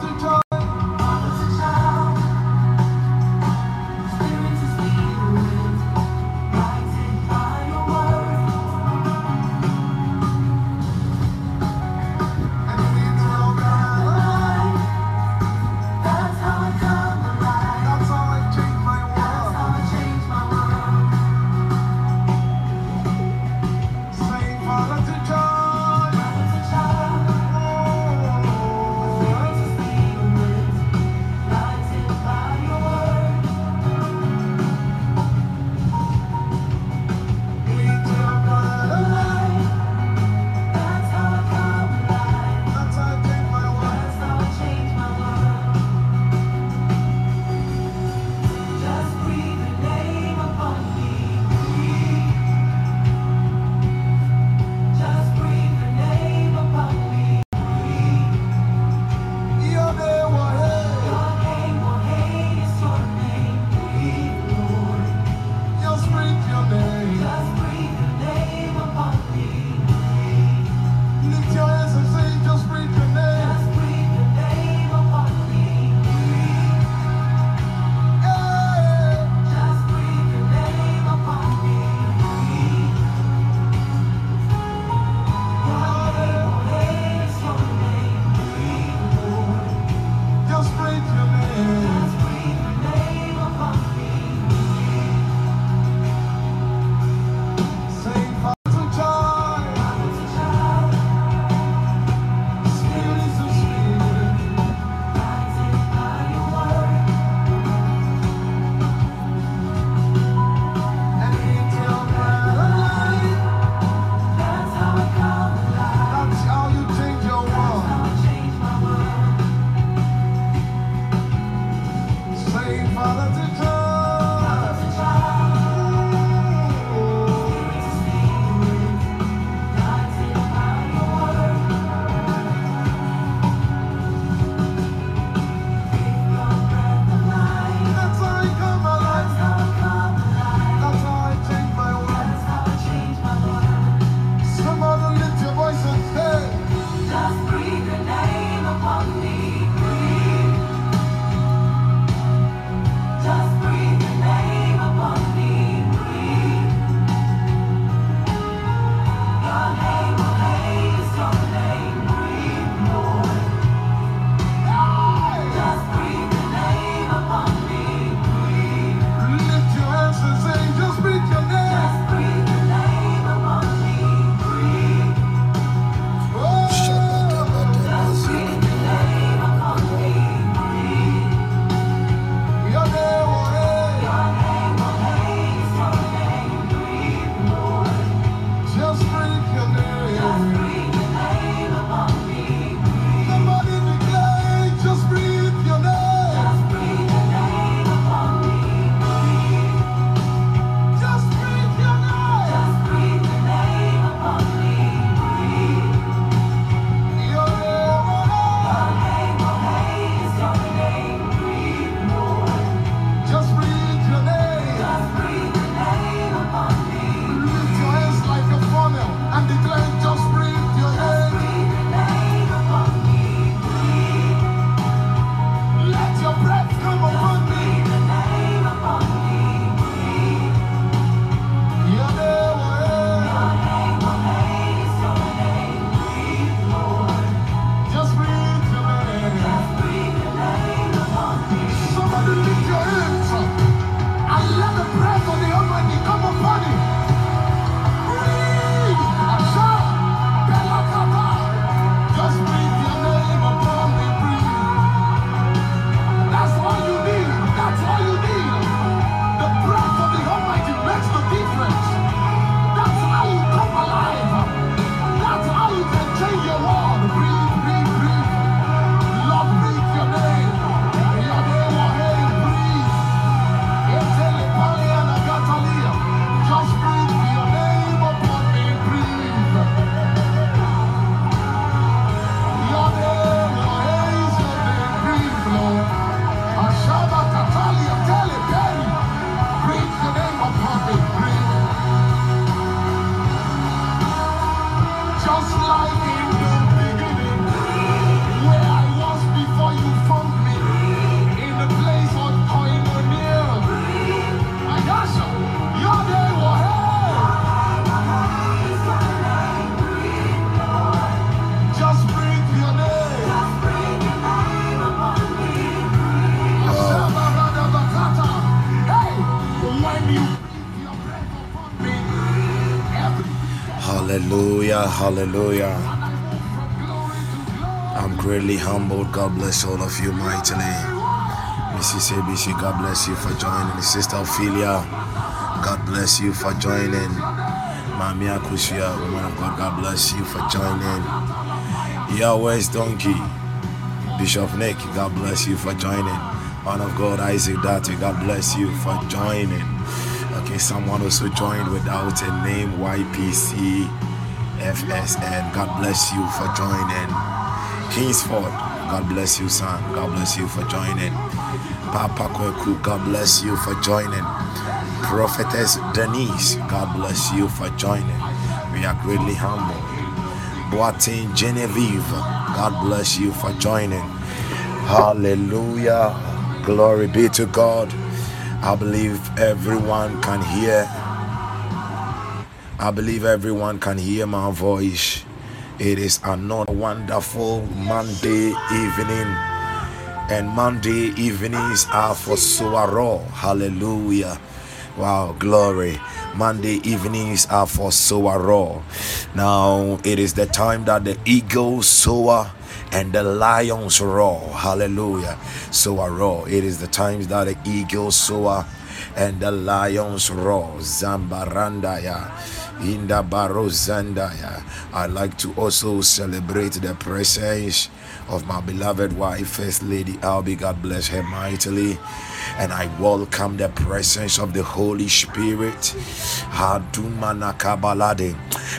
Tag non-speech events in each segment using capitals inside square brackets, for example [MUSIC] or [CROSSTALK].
Just Hallelujah. I'm greatly humbled. God bless all of you mightily. Mrs. ABC, God bless you for joining. Sister Ophelia, God bless you for joining. Mami Akusia, woman of God, God bless you for joining. Yahweh's donkey. Bishop Nick, God bless you for joining. Man of God, Isaac Dati, God bless you for joining. Okay, someone also joined without a name, YPC FSN. God bless you for joining. Kingsford, God bless you, son. God bless you for joining. Papa Kweku, God bless you for joining. Prophetess Denise, God bless you for joining. We are greatly humbled. Boatin Genevieve, God bless you for joining. Hallelujah. Glory be to God. I believe everyone can hear. I believe everyone can hear my voice. It is another wonderful Monday evening. And Monday evenings are for SOAROAR. Hallelujah. Wow, glory. Monday evenings are for SOAROAR. Now it is the time that the eagles soar and the lions roar. Hallelujah. Soar. It is the times that the eagles soar and the lions roar. Zambarandaya. Inda Barozandaya. I like to also celebrate the presence of my beloved wife, First Lady Albie. God bless her mightily and I welcome the presence of the Holy Spirit.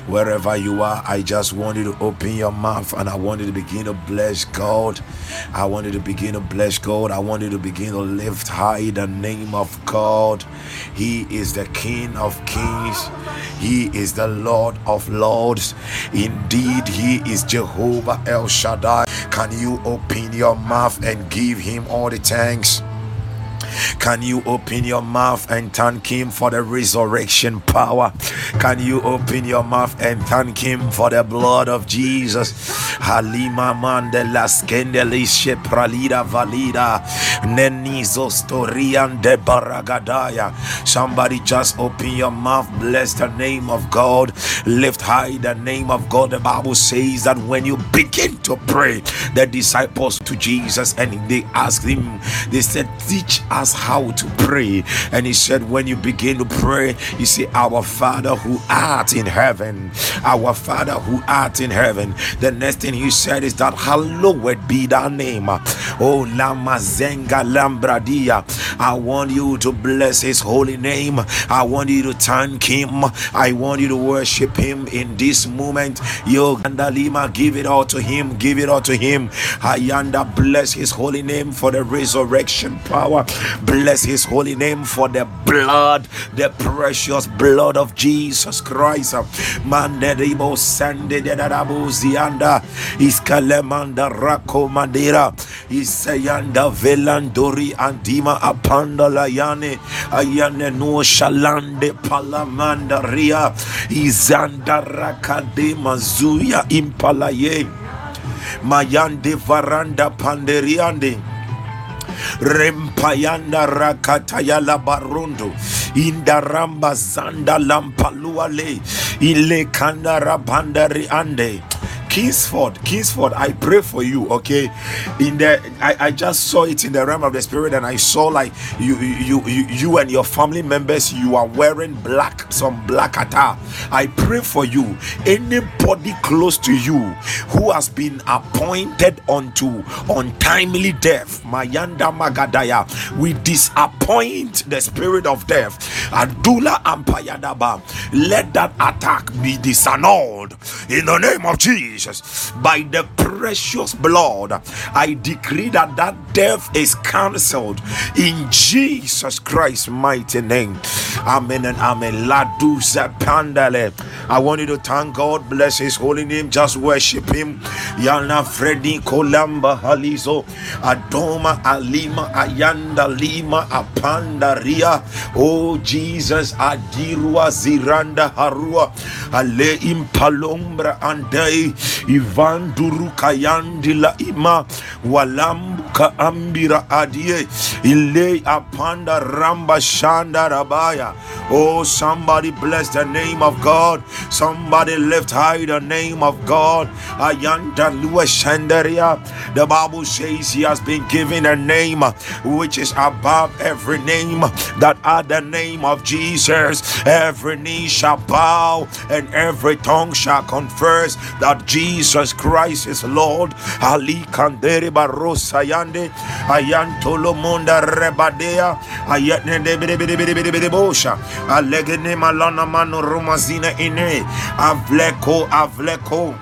Wherever you are, I just want you to open your mouth and I want you to begin to bless God. I want you to begin to bless God. I want you to begin to lift high the name of God. He is the King of Kings, He is the Lord of Lords. Indeed, He is Jehovah El Shaddai. Can you open your mouth and give Him all the thanks? Can you open your mouth and thank Him for the resurrection power? Can you open your mouth and thank Him for the blood of Jesus? Halima mandela skendelishe pralida valida nenizo storian de baragadaya. Somebody just open your mouth, bless the name of God, lift high the name of God. The Bible says that when you begin to pray, the disciples to Jesus and they asked him, they said, Teach us how to pray. And he said, When you begin to pray, you say, Our Father who art in heaven, our Father who art in heaven. The next thing he said is that, Hallowed be thy name. Oh, Lama Zenga Lambradia. I want you to bless his holy name. I want you to thank him. I want you to worship him in this moment. Yo, Gandalima, give it all to him. Give it all to him. Ayanda, bless his holy name for the resurrection power. Bless his holy name for the blood, the precious blood of Jesus Christ. Manderibo Sande de Darabu Zianda. Iskalemanda Rako Madera. Isayanda Velandori Andima Apanda Layane. Ayane no Shalande Palamanda Ria. Izanda Rakade Mazuya Impalaye. Mayande Varanda Panderiande rempayanda rakataya la barundo indaramba zanda lampaluale ile kanda rabandari ande Kingsford, Kingsford, I pray for you, okay? In the I, I just saw it in the realm of the spirit, and I saw like you you you you and your family members, you are wearing black, some black attire. I pray for you, anybody close to you who has been appointed unto untimely death, Mayanda Magadaya, we disappoint the spirit of death. Adula Ampayadaba, let that attack be disannulled in the name of Jesus. Jesus. By the precious blood, I decree that that death is cancelled in Jesus Christ's mighty name. Amen and amen. Ladusa pandale. I want you to thank God, bless His holy name, just worship Him. Yana Freddy Kolamba Halizo Adoma Alima Ayanda Lima Apandaria. Oh Jesus Adirua Ziranda Harua Ale Impalombra Andai Ivan Durukayandila Ima Walambuka Ambira Adie Ile Apanda Ramba Shanda Rabaya. Oh, somebody bless the name of God. Somebody lift high the name of God. Ayanda Luashandaria. The Bible says he has been given a name which is above every name that at the name of Jesus every knee shall bow and every tongue shall confess that Jesus Christ is Lord. Ali Kandere Barosa Yande Ayantolo Monda Rebadea Ayatne de Bosha Alegene Malana Mano Romazina Ine Avleko Avleko.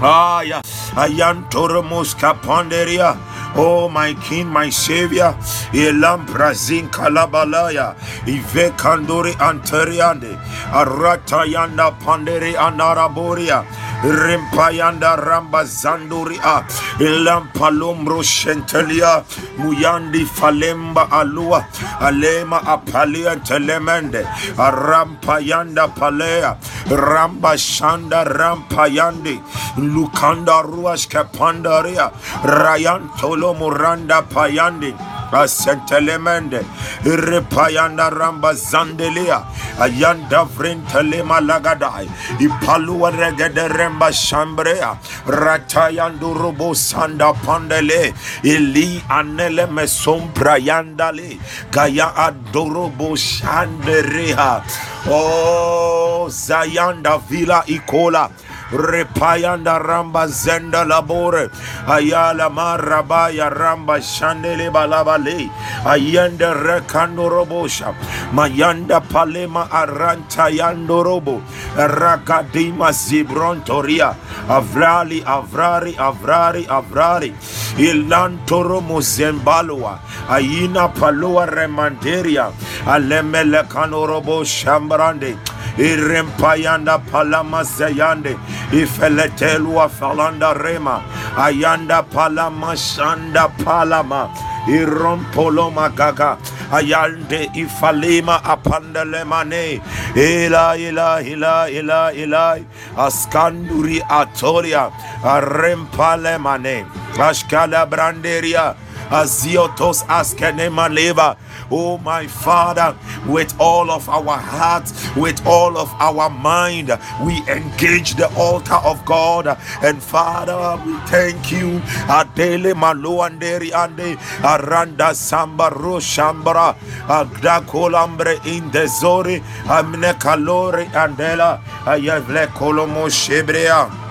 Ah, Aya Ayantoro Mosca Ponderia Oh, my King, my Savior, Elam Brazin Kalabalaya, Ive Kandori Anteriande, Aratayanda Pandere Anaraboria, Rimpayanda Ramba Zanduria, Elam Palombro Shentelia, Muyandi Falemba Alua, Alema Apalia Telemende, Arampayanda Palea, Ramba Shanda Rampayandi, Lukanda Ruas Kapandaria, Rayan Tolo Palo Muranda Payandi. Asentelemende Repayanda Ramba Zandelia Ayanda Vrintelema Lagadai Ipalua Regede Remba Shambrea Ratayandu Robo Sanda Pandele Ili Anele Mesom Prayandale Gaya Adorobo Shandereha Oh Zayanda Villa Ikola repayanda ramba zenda labore ayala marabaya ramba shandele balabale. Ayanda rekando robosha. Mayanda palema aranta yando robo. Rakadima zibrontoria. Avrali avrari avrari avrari. Ilantoro mozembalua ayina palua remanderia. Alemele kanorobo shambrande. Irempayanda palama zeyande ifeletelua falanda rema. Ayanda palama shanda palama. Irompoloma gaga ayande ifalima apandelemane. Ila ila ila ila ila askanduri atoria. Arempalemane. Ashkala branderia aziotos askenemaleva Oh, my Father, with all of our hearts, with all of our mind, we engage the altar of God. And Father, we thank you. Adele Maluanderi Ande Aranda Samba Roshambra Agda Colambre in the Zori Amne Calore Andela Ayavle Colomo Shebrea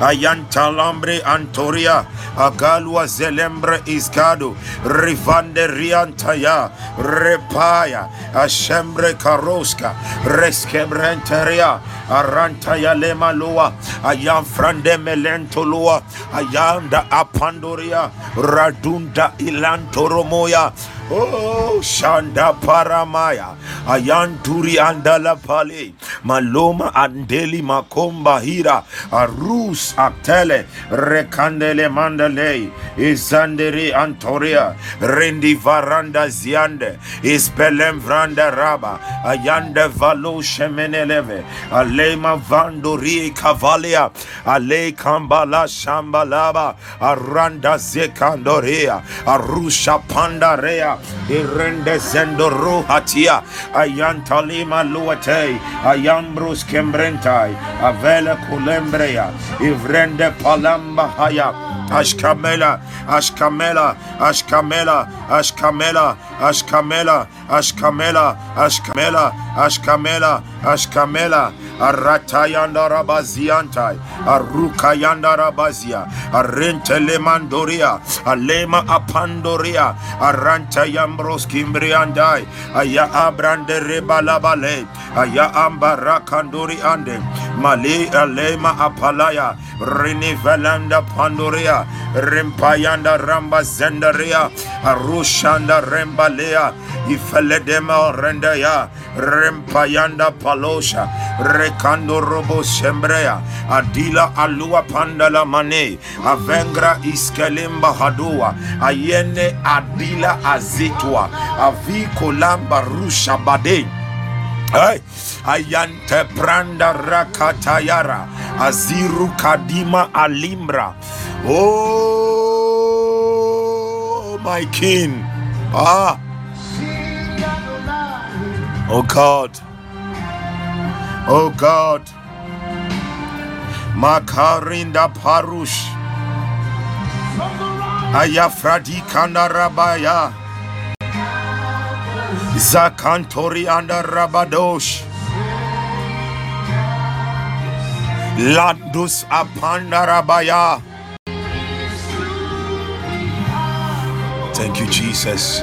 Ayantalambre Antoria Agalua Zelembre Iscado Rivande Riantaya Repaya Ashembre Karoska Reskebrenteria Arantaya Lemalua Ayam Frande Melentolua Ayanda Apandoria Radunda Ilantoromoya Oh, Shanda Paramaya, Ayanturi Andala Pale, Maloma Andeli Makomba Hira, Arus Aktele, Rekandele Mandale, Isandere Antoria, Rendi Varanda Ziande, Ispelem Vranda Raba, Ayande Valo Shemeneleve, Alema Vandori Cavalia, Ale Kambala Shambalaba, Aranda Zekandorea, Arusha Pandarea, irende zendo ruhatia. Ayantalima luate. Ayambrus kembrentai. Avela kulembrea. Ivrende palamba haya. Ashkamela ashkamela ashkamela ashkamela ashkamela ashkamela ashkamela ashkamela ashkamela aratayanda rabaziantai. Arukayanda rabazia. Arentele mandoria. Alema apandoria. Aranta yambros kimbriandai aya abrande rebalabale aya ambarakandori ande. Male alema apalaya. Renivelanda pandoria. Rempayanda ramba zendaria. Arushanda rembalea. Ifeledema rendaya rempayanda palosha rekando robo sembrea adila alua pandala mane avengra iskelimba hadua ayene adila azitwa aviko lamba rusha bade Hey. ayante pranda rakatayara Aziru Kadima Alimbra. Oh, my King. Ah. Oh God. Oh God. Makarinda Parush. Ayafradi Kandarabaya. Zakantori under Rabadosh. Landus Apandarabaya. Thank you, Jesus.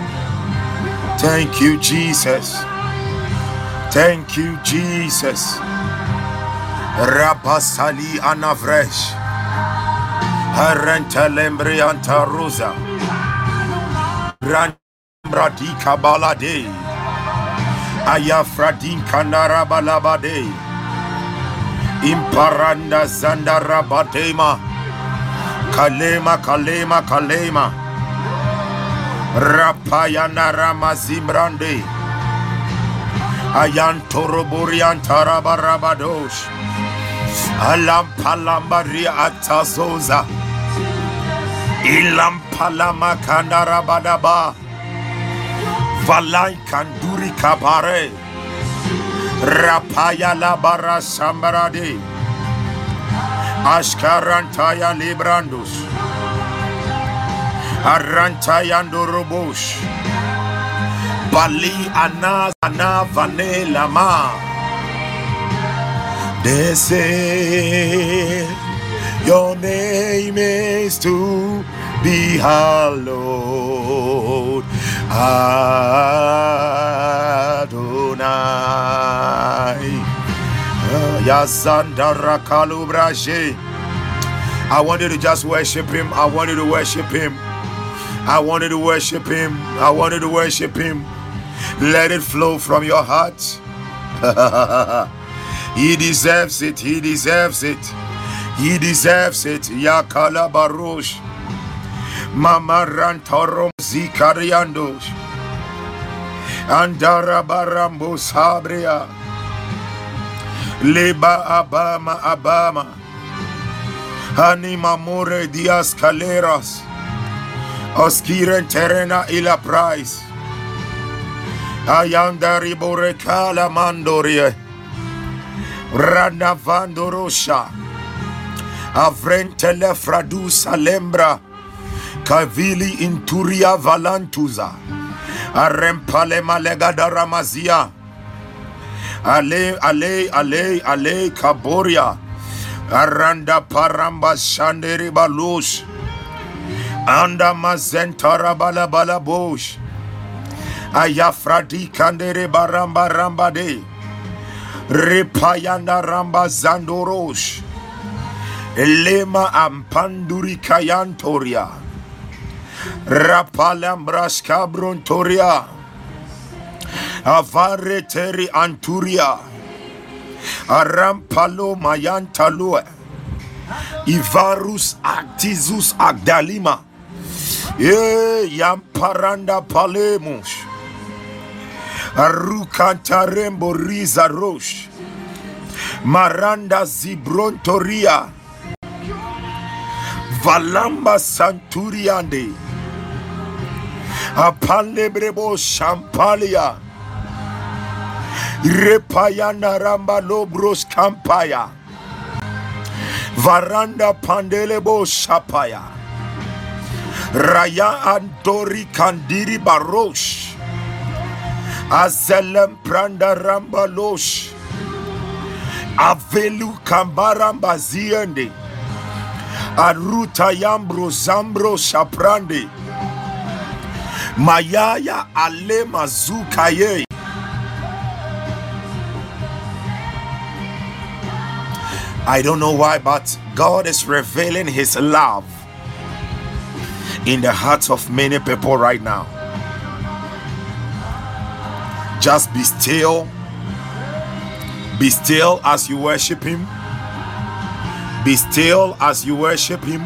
Thank you, Jesus. Thank you, Jesus. Rapasali anavresh. Harenta lembrianta rosa. Rambradika balade. Ayafradin kanarabalabade. Imparanda zandarabadema. Kalema, kalema, kalema. Rapayana Ramazimbrande Ayantoroburian Tarabarabadosh Alampalamari Atazoza. Ilampalama Kandarabadaba Valai Kanduri Kabare. Rapayala Bara Sambarade Ashkarantaya Librandus Arantayando Robosh Bali Ana Ana Vane Lama They say your name is to be hallowed. Adonai. Yazandara Kalubrashe I want you to just worship him. I want you to worship him. I wanted to worship him. I wanted to worship him. Let it flow from your heart. [LAUGHS] he deserves it. He deserves it. He deserves it. Yakala Barush. Mama Rantorom Zikariandos. Andara Barambo Sabria. Leba Abama Abama. Anima More Dias Caleras. Oskiren terena ila price. Ayanda ribore kala mandorie. Rana vandorosha. Avrentele fradusa lembra. Kavili inturia valantuza. Arempale malegada ramazia. Ale ale ale ale kaboria. Aranda paramba shanderi balush. Anda mazentara bala bala bosh. Ayafradi kandere baramba ramba de. Repayanda ramba zandorosh. Elema ampanduri kayantoria. Rapalambras cabrontoria. Avare teri anturia. Arampalo mayantalue. Ivarus actizus agdalima. Yamparanda palemus. Arukantarembo riza rosh. Maranda zibrontoria. Valamba santuriande. Apalebrebo shampalia. Repayana ramba lobros kampaya. Varanda pandelebo shapaya. Raya Antori Kandiri Barosh. Azelem Pranda Rambalosh Avelu Kambaramba Ziende Aruta Yambro Zambro Shaprande. Mayaya Ale Mazukaye. I don't know why, but God is revealing His love in the hearts of many people right now. Just be still. Be still as you worship Him. Be still as you worship Him.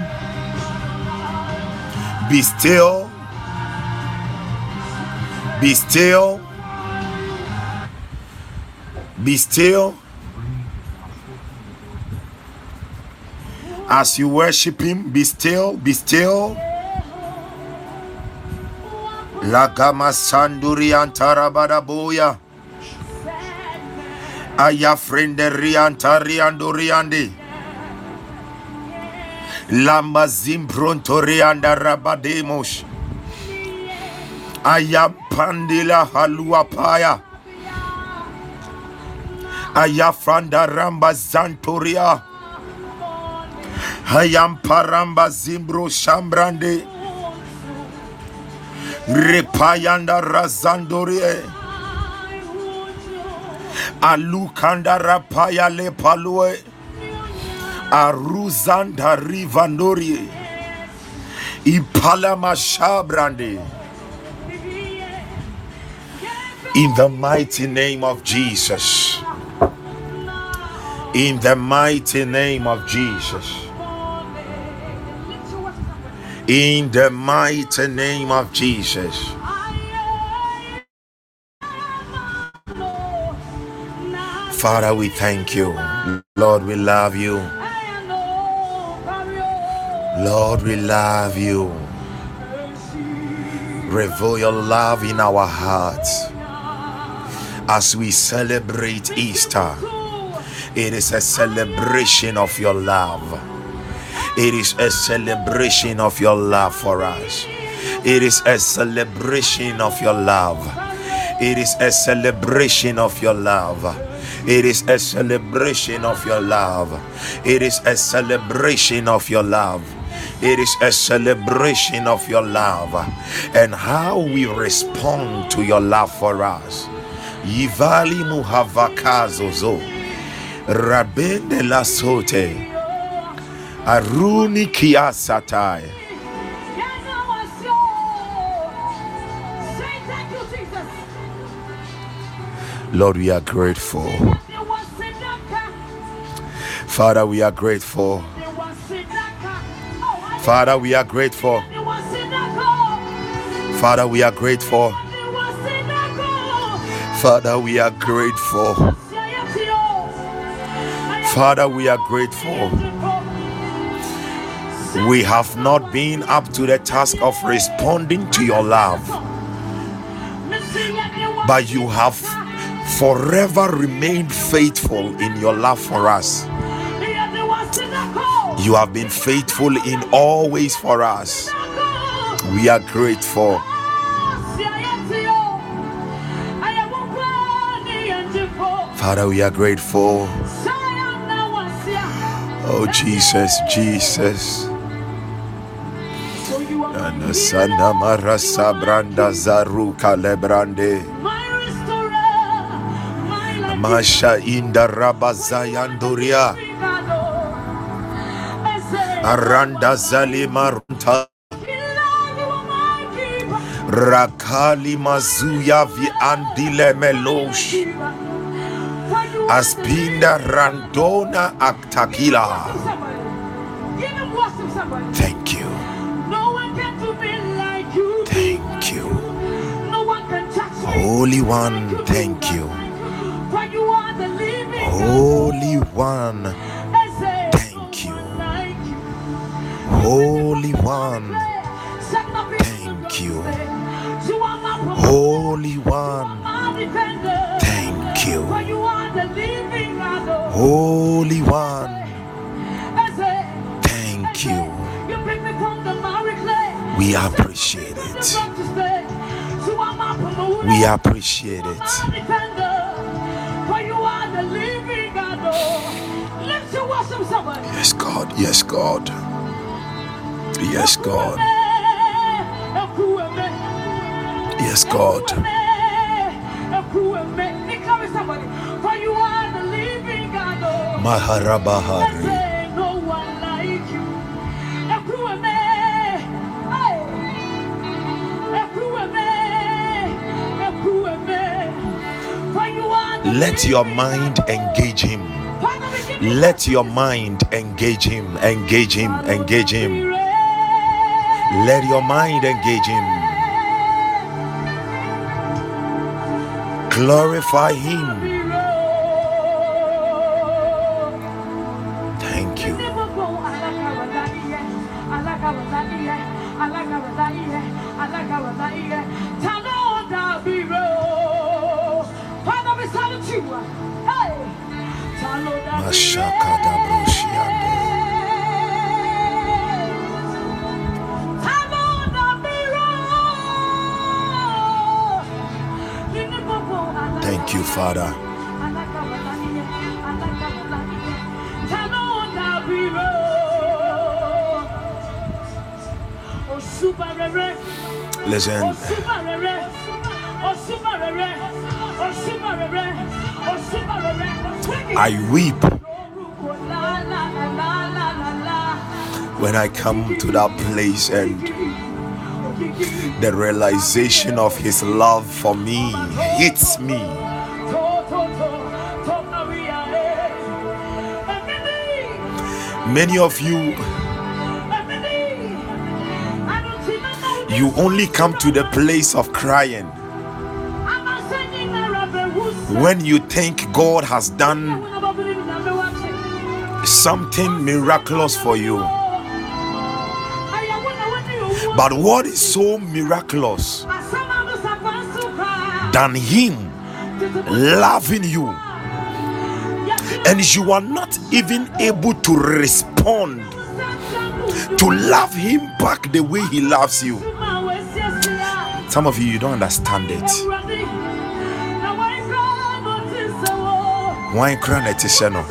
Be still. Be still. Be still. As you worship Him, be still, be still. Lagama Sanduri Antarabadaboya. Aya Frende Riantari Anduriandi. Lamba Zimprontori Andarabademos. Aya Pandila Haluapaya. Aya Franda Ramba Zantoria. Hayam Paramba Zimbro Shambrande. Repayanda Razandorie. Alukanda Rapaya Le Palue. Aruzanda Rivandorie. Ipalama Shabrande. In the mighty name of Jesus. In the mighty name of Jesus. In the mighty name of Jesus. Father, we thank you. Lord, we love you. Lord, we love you. Reveal your love in our hearts as we celebrate Easter. It is a celebration of your love. It is a celebration of your love for us. It is a celebration of your love. It is a celebration of your love. It is a celebration of your love. It is a celebration of your love. It is a celebration of your love and how we respond to your love for us. Yivali muhavakazozo. Rabende la sote. Aruni kiasatai. Lord, we are grateful. Father, we are grateful. Father, we are grateful. Father, we are grateful. Father, we are grateful. Father, we are grateful. We have not been up to the task of responding to your love, but you have forever remained faithful in your love for us. You have been faithful in all ways for us. We are grateful. Father, we are grateful. Oh, Jesus, Jesus. Sana marasa branda zaruka lebrande. Masha inda rabazayanduria. Aranda zali marunta. Rakali mazuya vi andile melosh. Aspinda randona aktakila. Thank Holy One, thank you. Holy One, thank you. Holy One, thank you. Holy One, thank you. Holy One, thank you. We appreciate it. We appreciate it. For you are the living God. Let's wash them somebody. Yes, God. Yes, God. Yes, God. Yes, God. Maharabahari. Let your mind engage him. Let your mind engage him, engage him, engage him. Let your mind engage him. Glorify him. Thank you. Thank you, Father. Listen. I weep when I come to that place and the realization of his love for me hits me. Many of you, you only come to the place of crying when you think God has done something miraculous for you. But what is so miraculous than Him loving you? And you are not even able to respond to love Him back the way He loves you. Some of you, you don't understand it. Why cry it is no?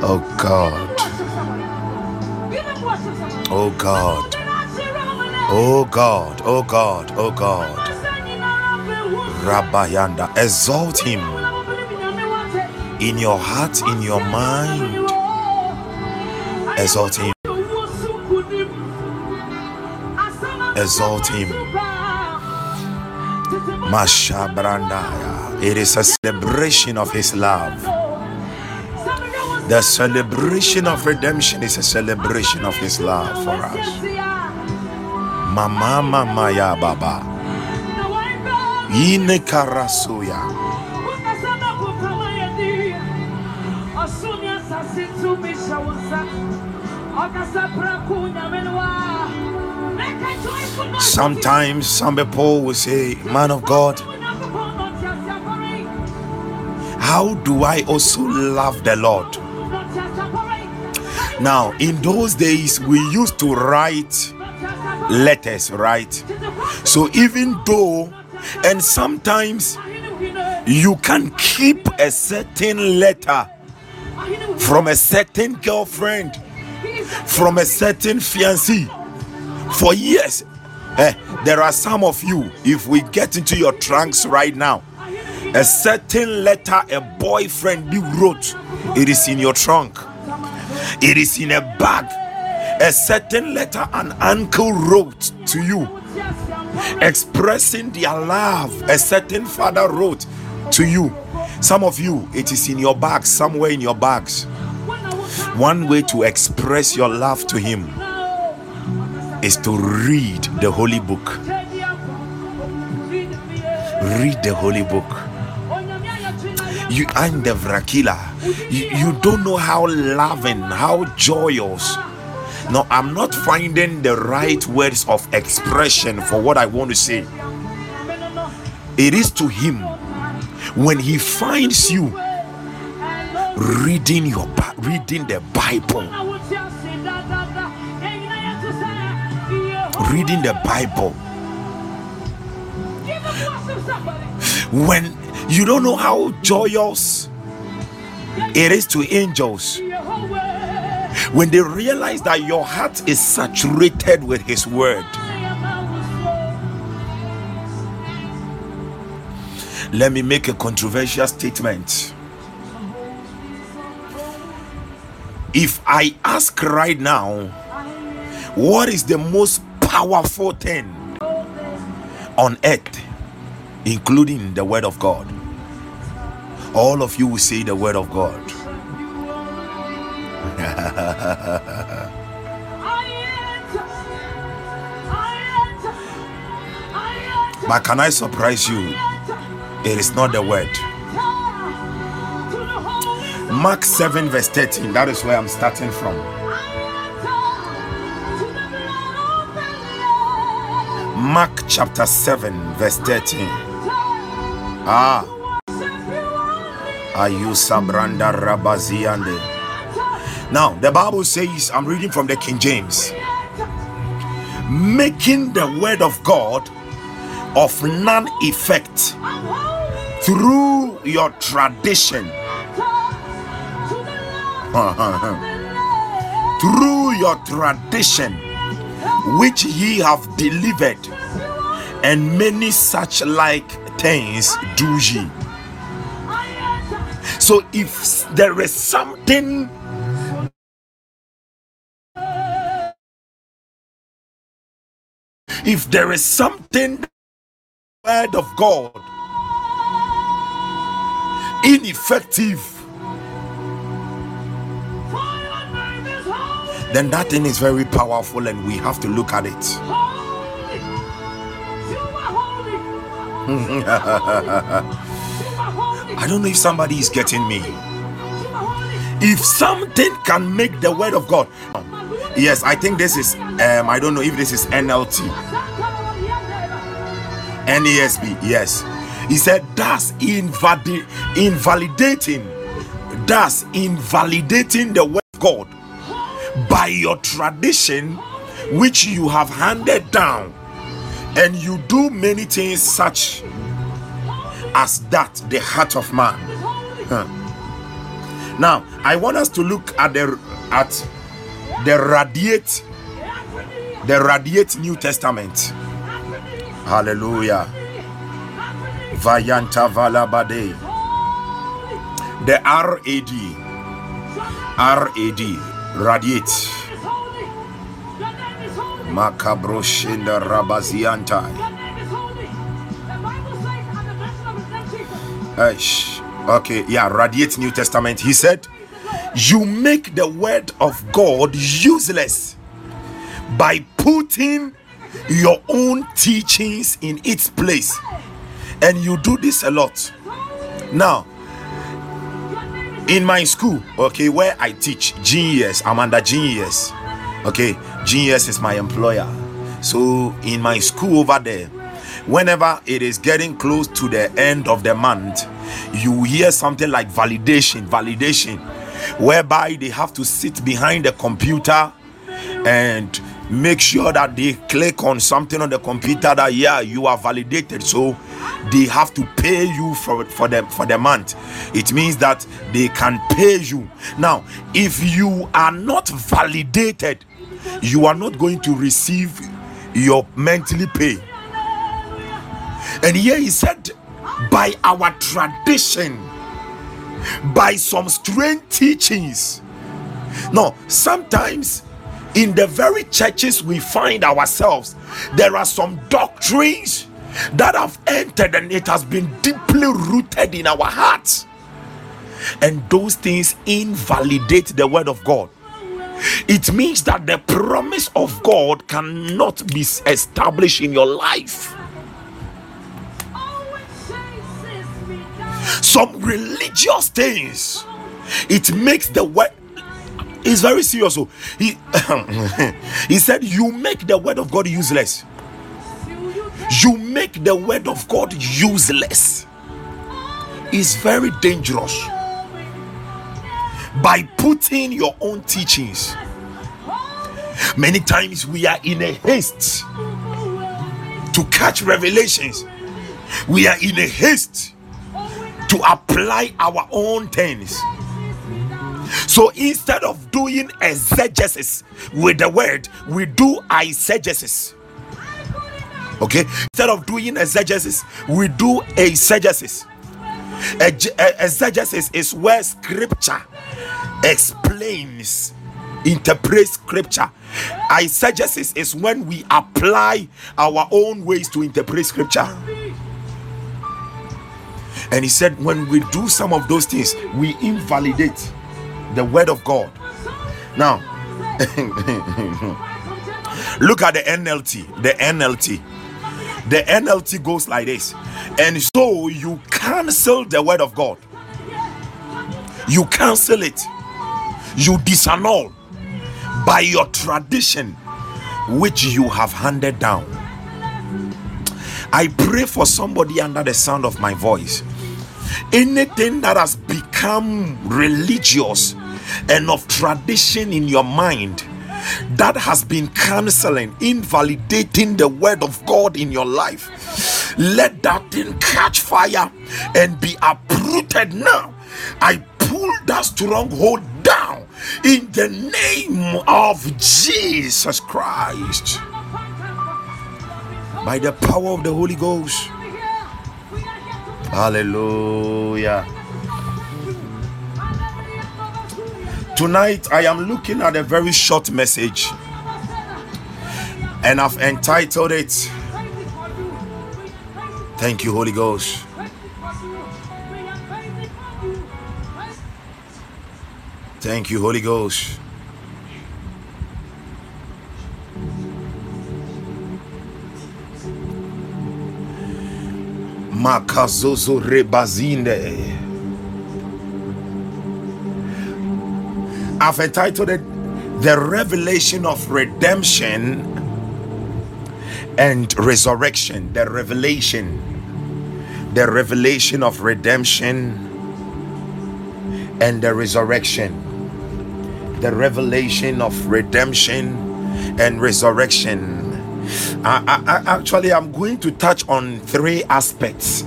Oh God. Oh God. Oh God. Oh God. Oh God. Rabbayanda. Exalt him in your heart, in your mind. Exalt him. Exalt him. Masha Brandaya. It is a celebration of his love. The celebration of redemption is a celebration of his love for us. Mama Mama Ya Baba. Ine Karasuya. Sometimes some people will say, Man of God, how do I also love the Lord? Now, in those days, we used to write letters, right? So, even though, and sometimes you can keep a certain letter from a certain girlfriend, from a certain fiancé for years. Eh, there are some of you, if we get into your trunks right now, a certain letter a boyfriend you wrote, it is in your trunk, it is in a bag. A certain letter an uncle wrote to you, expressing their love. A certain father wrote to you. Some of you, it is in your bags, somewhere in your bags. One way to express your love to Him is to read the holy book. Read the holy book. You and the Vrakila. You, you don't know how loving, how joyous. No, I'm not finding the right words of expression for what I want to say. It is to Him when He finds you reading your reading the Bible reading the Bible. When you don't know how joyous it is to angels when they realize that your heart is saturated with his word let me make a controversial statement if i ask right now what is the most powerful thing on earth including the word of god all of you will say the word of god [LAUGHS] but can I surprise you? It is not the word. Mark 7, verse 13. That is where I'm starting from. Mark chapter 7, verse 13. Ah. Ayusa Branda Rabaziande. Now, the Bible says, I'm reading from the King James, making the word of God of none effect through your tradition. [LAUGHS] through your tradition, which ye have delivered, and many such like things do ye. So, if there is something if there is something word of God ineffective then that thing is very powerful and we have to look at it. [LAUGHS] I don't know if somebody is getting me. If something can make the word of God. Yes i think this is um i don't know if this is nlt nasb yes. He said that's invalid invalidating that's invalidating the word of god by your tradition which you have handed down and you do many things such as that the heart of man. Huh. now i want us to look at the at the radiate the radiate new testament. Hallelujah. Vayanta valabade. The rad rad radiate macabroshinda rabazianta Eish. okay yeah radiate new testament he said you make the word of God useless by putting your own teachings in its place. And you do this a lot. Now, in my school, okay, where I teach, Genius, I'm under Genius. Okay, Genius is my employer. So, in my school over there, whenever it is getting close to the end of the month, you hear something like validation, validation whereby they have to sit behind the computer and make sure that they click on something on the computer that yeah you are validated so they have to pay you for for them for the month. It means that they can pay you. Now if you are not validated you are not going to receive your monthly pay. And here he said by our tradition by some strange teachings. No, sometimes in the very churches we find ourselves, there are some doctrines that have entered and it has been deeply rooted in our hearts. And those things invalidate the word of God. It means that the promise of God cannot be established in your life. some religious things it makes the word it's very serious so he [LAUGHS] he said you make the word of god useless you make the word of god useless is very dangerous by putting your own teachings many times we are in a haste to catch revelations we are in a haste to apply our own things. So instead of doing exegesis with the word, we do eisegesis. Okay, instead of doing exegesis, we do eisegesis. Exegesis is where scripture explains, interprets scripture. Eisegesis is when we apply our own ways to interpret scripture. And he said, when we do some of those things, we invalidate the word of God. Now, [LAUGHS] look at the NLT. The NLT. The NLT goes like this. And so you cancel the word of God. You cancel it. You disannul by your tradition which you have handed down. I pray for somebody under the sound of my voice. Anything that has become religious and of tradition in your mind that has been canceling, invalidating the word of God in your life, let that thing catch fire and be uprooted now. I pull that stronghold down in the name of Jesus Christ by the power of the Holy Ghost. Hallelujah. Tonight, I am looking at a very short message, and I've entitled it Thank you, Holy Ghost. Thank you, Holy Ghost. Makazozo rebazinde. I've entitled it The Revelation of Redemption and Resurrection. The Revelation. The Revelation of Redemption and the Resurrection. The Revelation of Redemption and Resurrection. I, I, I, actually, I'm going to touch on three aspects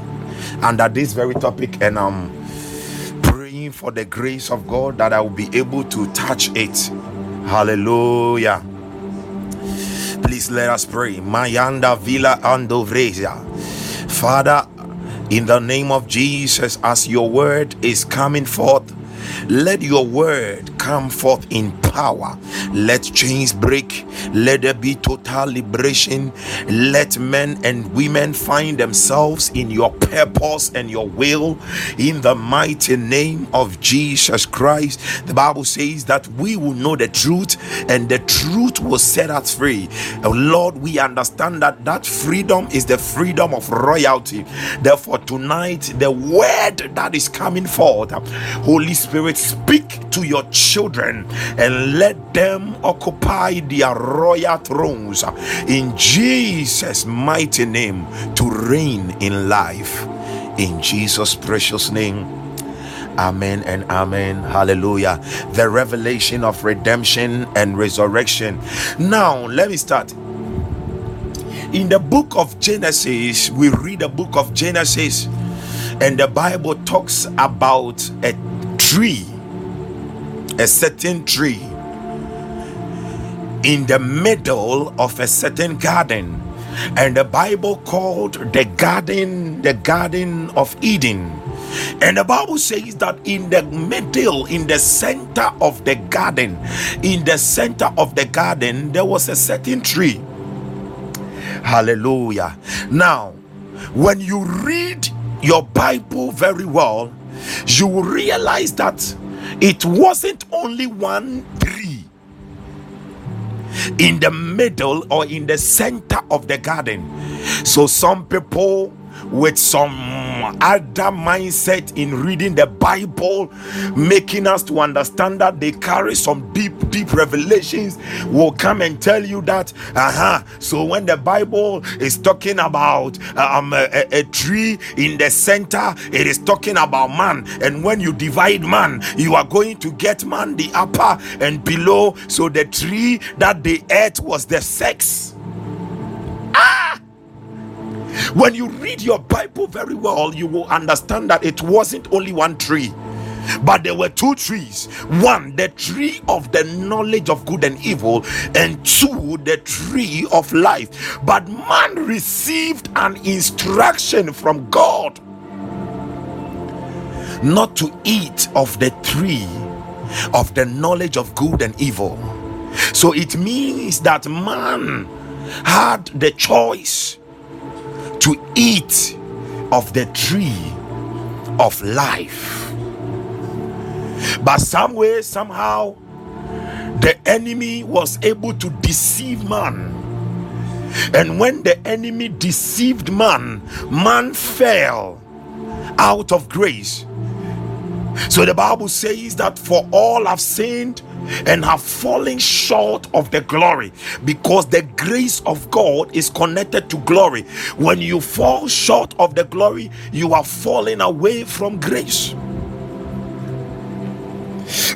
under this very topic, and um for the grace of God that I will be able to touch it. Hallelujah. Please let us pray. Mayanda Villa Andovresia. Father, in the name of Jesus, as your word is coming forth, let your word come forth in power. Let chains break. Let there be total liberation. Let men and women find themselves in your purpose and your will in the mighty name of Jesus Christ. The Bible says that we will know the truth and the truth will set us free. Oh Lord, we understand that that freedom is the freedom of royalty. Therefore, tonight, the word that is coming forth, Holy Spirit, speak to your children and let them occupy their royal thrones in Jesus' mighty name to reign in life. In Jesus' precious name. Amen and amen. Hallelujah. The revelation of redemption and resurrection. Now, let me start. In the book of Genesis, we read the book of Genesis, and the Bible talks about a tree a certain tree in the middle of a certain garden. And the bible called the garden the garden of eden. And the bible says that in the middle in the center of the garden in the center of the garden there was a certain tree. Hallelujah. Now when you read your bible very well you will realize that it wasn't only one tree in the middle or in the center of the garden. So some people with some other mindset in reading the Bible, making us to understand that they carry some deep, deep revelations, will come and tell you that, uh-huh. So when the Bible is talking about um, a, a tree in the center, it is talking about man. And when you divide man, you are going to get man the upper and below. So the tree that they ate was the sex. Ah! When you read your Bible very well, you will understand that it wasn't only one tree. but there were two trees one the tree of the knowledge of good and evil and two the tree of life but man received an instruction from god not to eat of the tree of the knowledge of good and evil so it means that man had the choice to eat of the tree of life. But some way, somehow, the enemy was able to deceive man. And when the enemy deceived man, man fell out of grace. So the Bible says that for all have sinned and have fallen short of the glory because the grace of God is connected to glory. When you fall short of the glory, you are falling away from grace.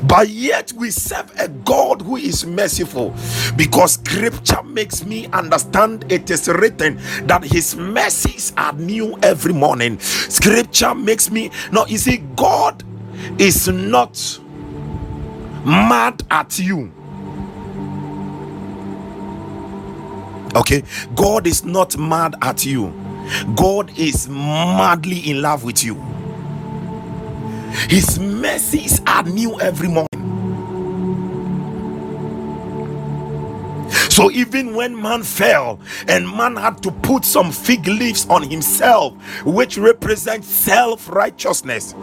But yet we serve a God who is merciful because scripture makes me understand it is written that his mercies are new every morning. Scripture makes me no, you see, God is not mad at you. Okay, God is not mad at you, God is madly in love with you. His mercies are new every morning. So even when man fell and man had to put some fig leaves on himself, which represents self righteousness,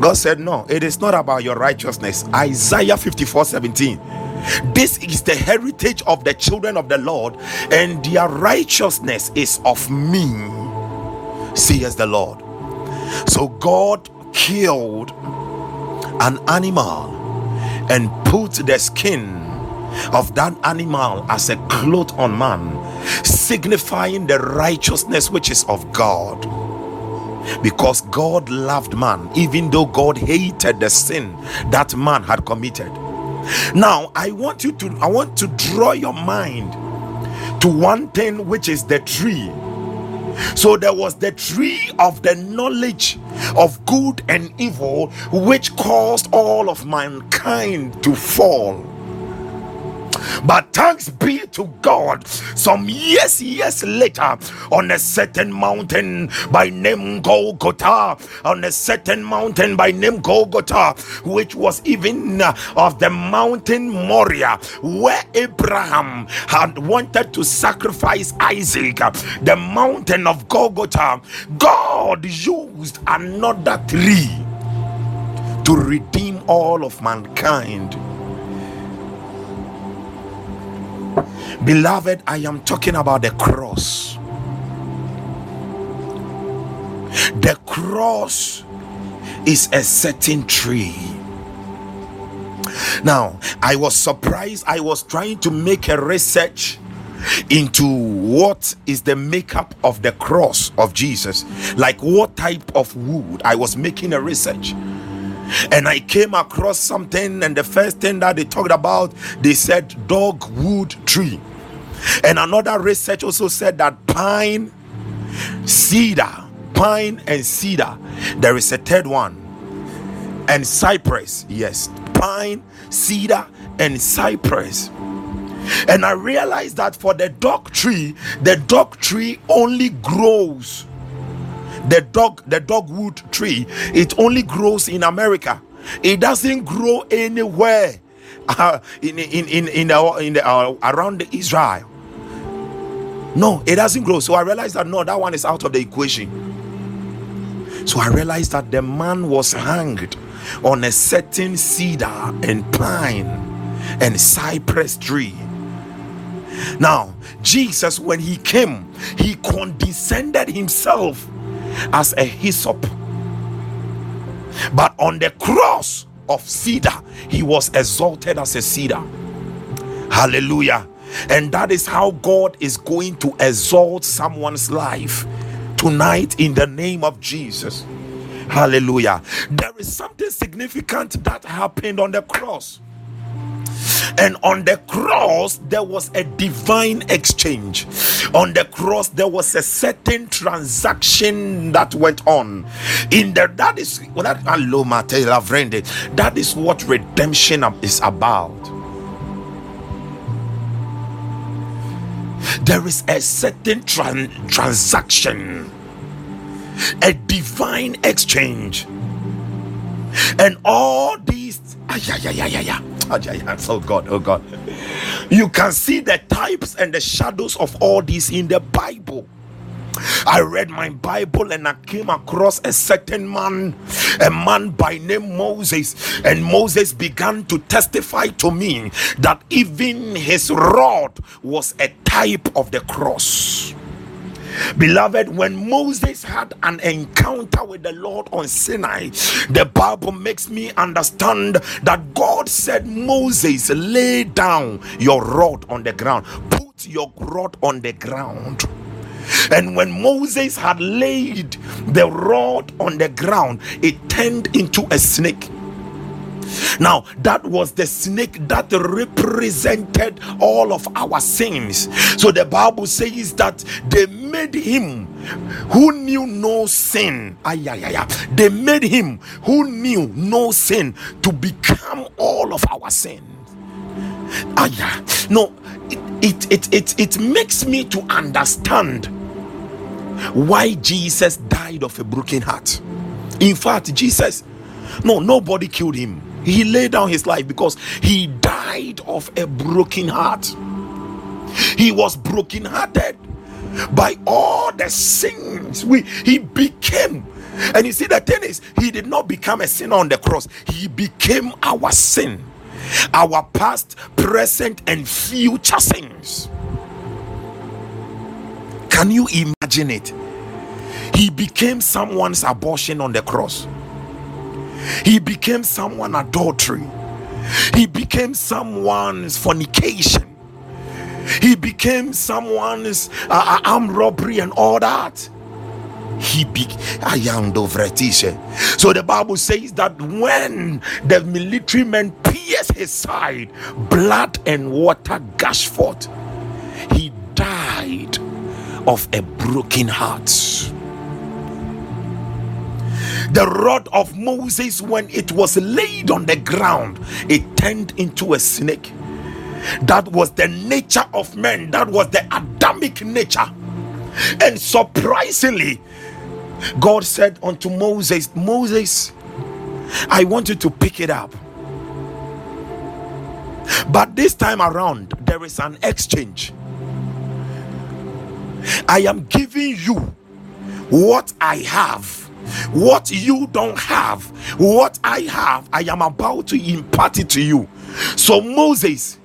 God said, No, it is not about your righteousness. Isaiah 54 17. This is the heritage of the children of the Lord, and their righteousness is of me, says the Lord. So God killed an animal and put the skin of that animal as a cloth on man, signifying the righteousness which is of God. Because God loved man, even though God hated the sin that man had committed. Now, I want you to I want to draw your mind to one thing which is the tree. So there was the tree of the knowledge of good and evil, which caused all of mankind to fall but thanks be to God, some years, years later, on a certain mountain by name Golgotha, on a certain mountain by name Golgotha, which was even uh, of the mountain Moriah, where Abraham had wanted to sacrifice Isaac, the mountain of Golgotha, God used another tree to redeem all of mankind Beloved, I am talking about the cross. The cross is a certain tree. Now, I was surprised. I was trying to make a research into what is the makeup of the cross of Jesus, like what type of wood. I was making a research and I came across something, and the first thing that they talked about, they said dogwood tree. And another research also said that pine, cedar, pine and cedar. There is a third one, and cypress. Yes, pine, cedar, and cypress. And I realized that for the dog tree, the dog tree only grows the dog the dogwood tree it only grows in america. It doesn't grow anywhere uh, in in in in, our, in the, uh, around israel. No it doesn't grow. So i realized that no that one is out of the equation. So i realized that the man was hanged on a certain cedar and pine and cypress tree. Now jesus when he came he condescended himself as a hyssop. But on the cross of cedar, he was exalted as a cedar. Hallelujah. And that is how God is going to exalt someone's life tonight in the name of Jesus. Hallelujah. There is something significant that happened on the cross. And on the cross, there was a divine exchange. On the cross, there was a certain transaction that went on. In the that is that that is what redemption is about. There is a certain tran- transaction, a divine exchange, and all these. Ah, yeah, yeah, yeah, yeah, yeah Oh God, oh God. You can see the types and the shadows of all this in the Bible. I read my Bible and I came across a certain man, a man by name Moses, and Moses began to testify to me that even his rod was a type of the cross. Beloved, when Moses had an encounter with the Lord on Sinai, the Bible makes me understand that God said, Moses, lay down your rod on the ground, put your rod on the ground. And when Moses had laid the rod on the ground, it turned into a snake. Now, that was the snake that represented all of our sins. So the Bible says that they made him who knew no sin. Ay, ay, ay, ay. They made him who knew no sin to become all of our sins. Ay, no, it, it, it, it makes me to understand why Jesus died of a broken heart. In fact, Jesus, no, nobody killed him he laid down his life because he died of a broken heart. He was broken-hearted by all the sins we he became. And you see, the thing is, he did not become a sinner on the cross, he became our sin, our past, present, and future sins. Can you imagine it? He became someone's abortion on the cross. He became someone adultery. He became someone's fornication. He became someone's uh, uh armed robbery and all that. He be a young dog. so the Bible says that when the military men pierced his side, blood and water gushed forth. He died of a broken heart the rod of Moses, when it was laid on the ground, it turned into a snake. That was the nature of man, that was the Adamic nature. And surprisingly, God said unto Moses, Moses, I want you to pick it up. But this time around, there is an exchange. I am giving you what I have what you don't have, what I have, I am about to impart it to you. So, Moses,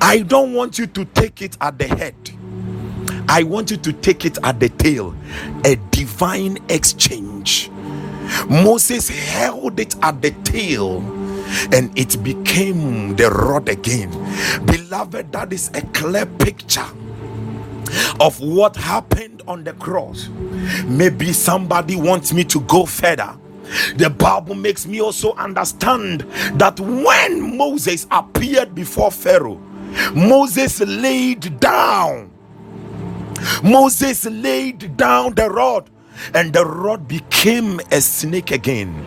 I don't want you to take it at the head. I want you to take it at the tail. A divine exchange. Moses held it at the tail and it became the rod again. Beloved, that is a clear picture of what happened on the cross. Maybe somebody wants me to go further. The Bible makes me also understand that when Moses appeared before Pharaoh, Moses laid down. Moses laid down the rod, and the rod became a snake again.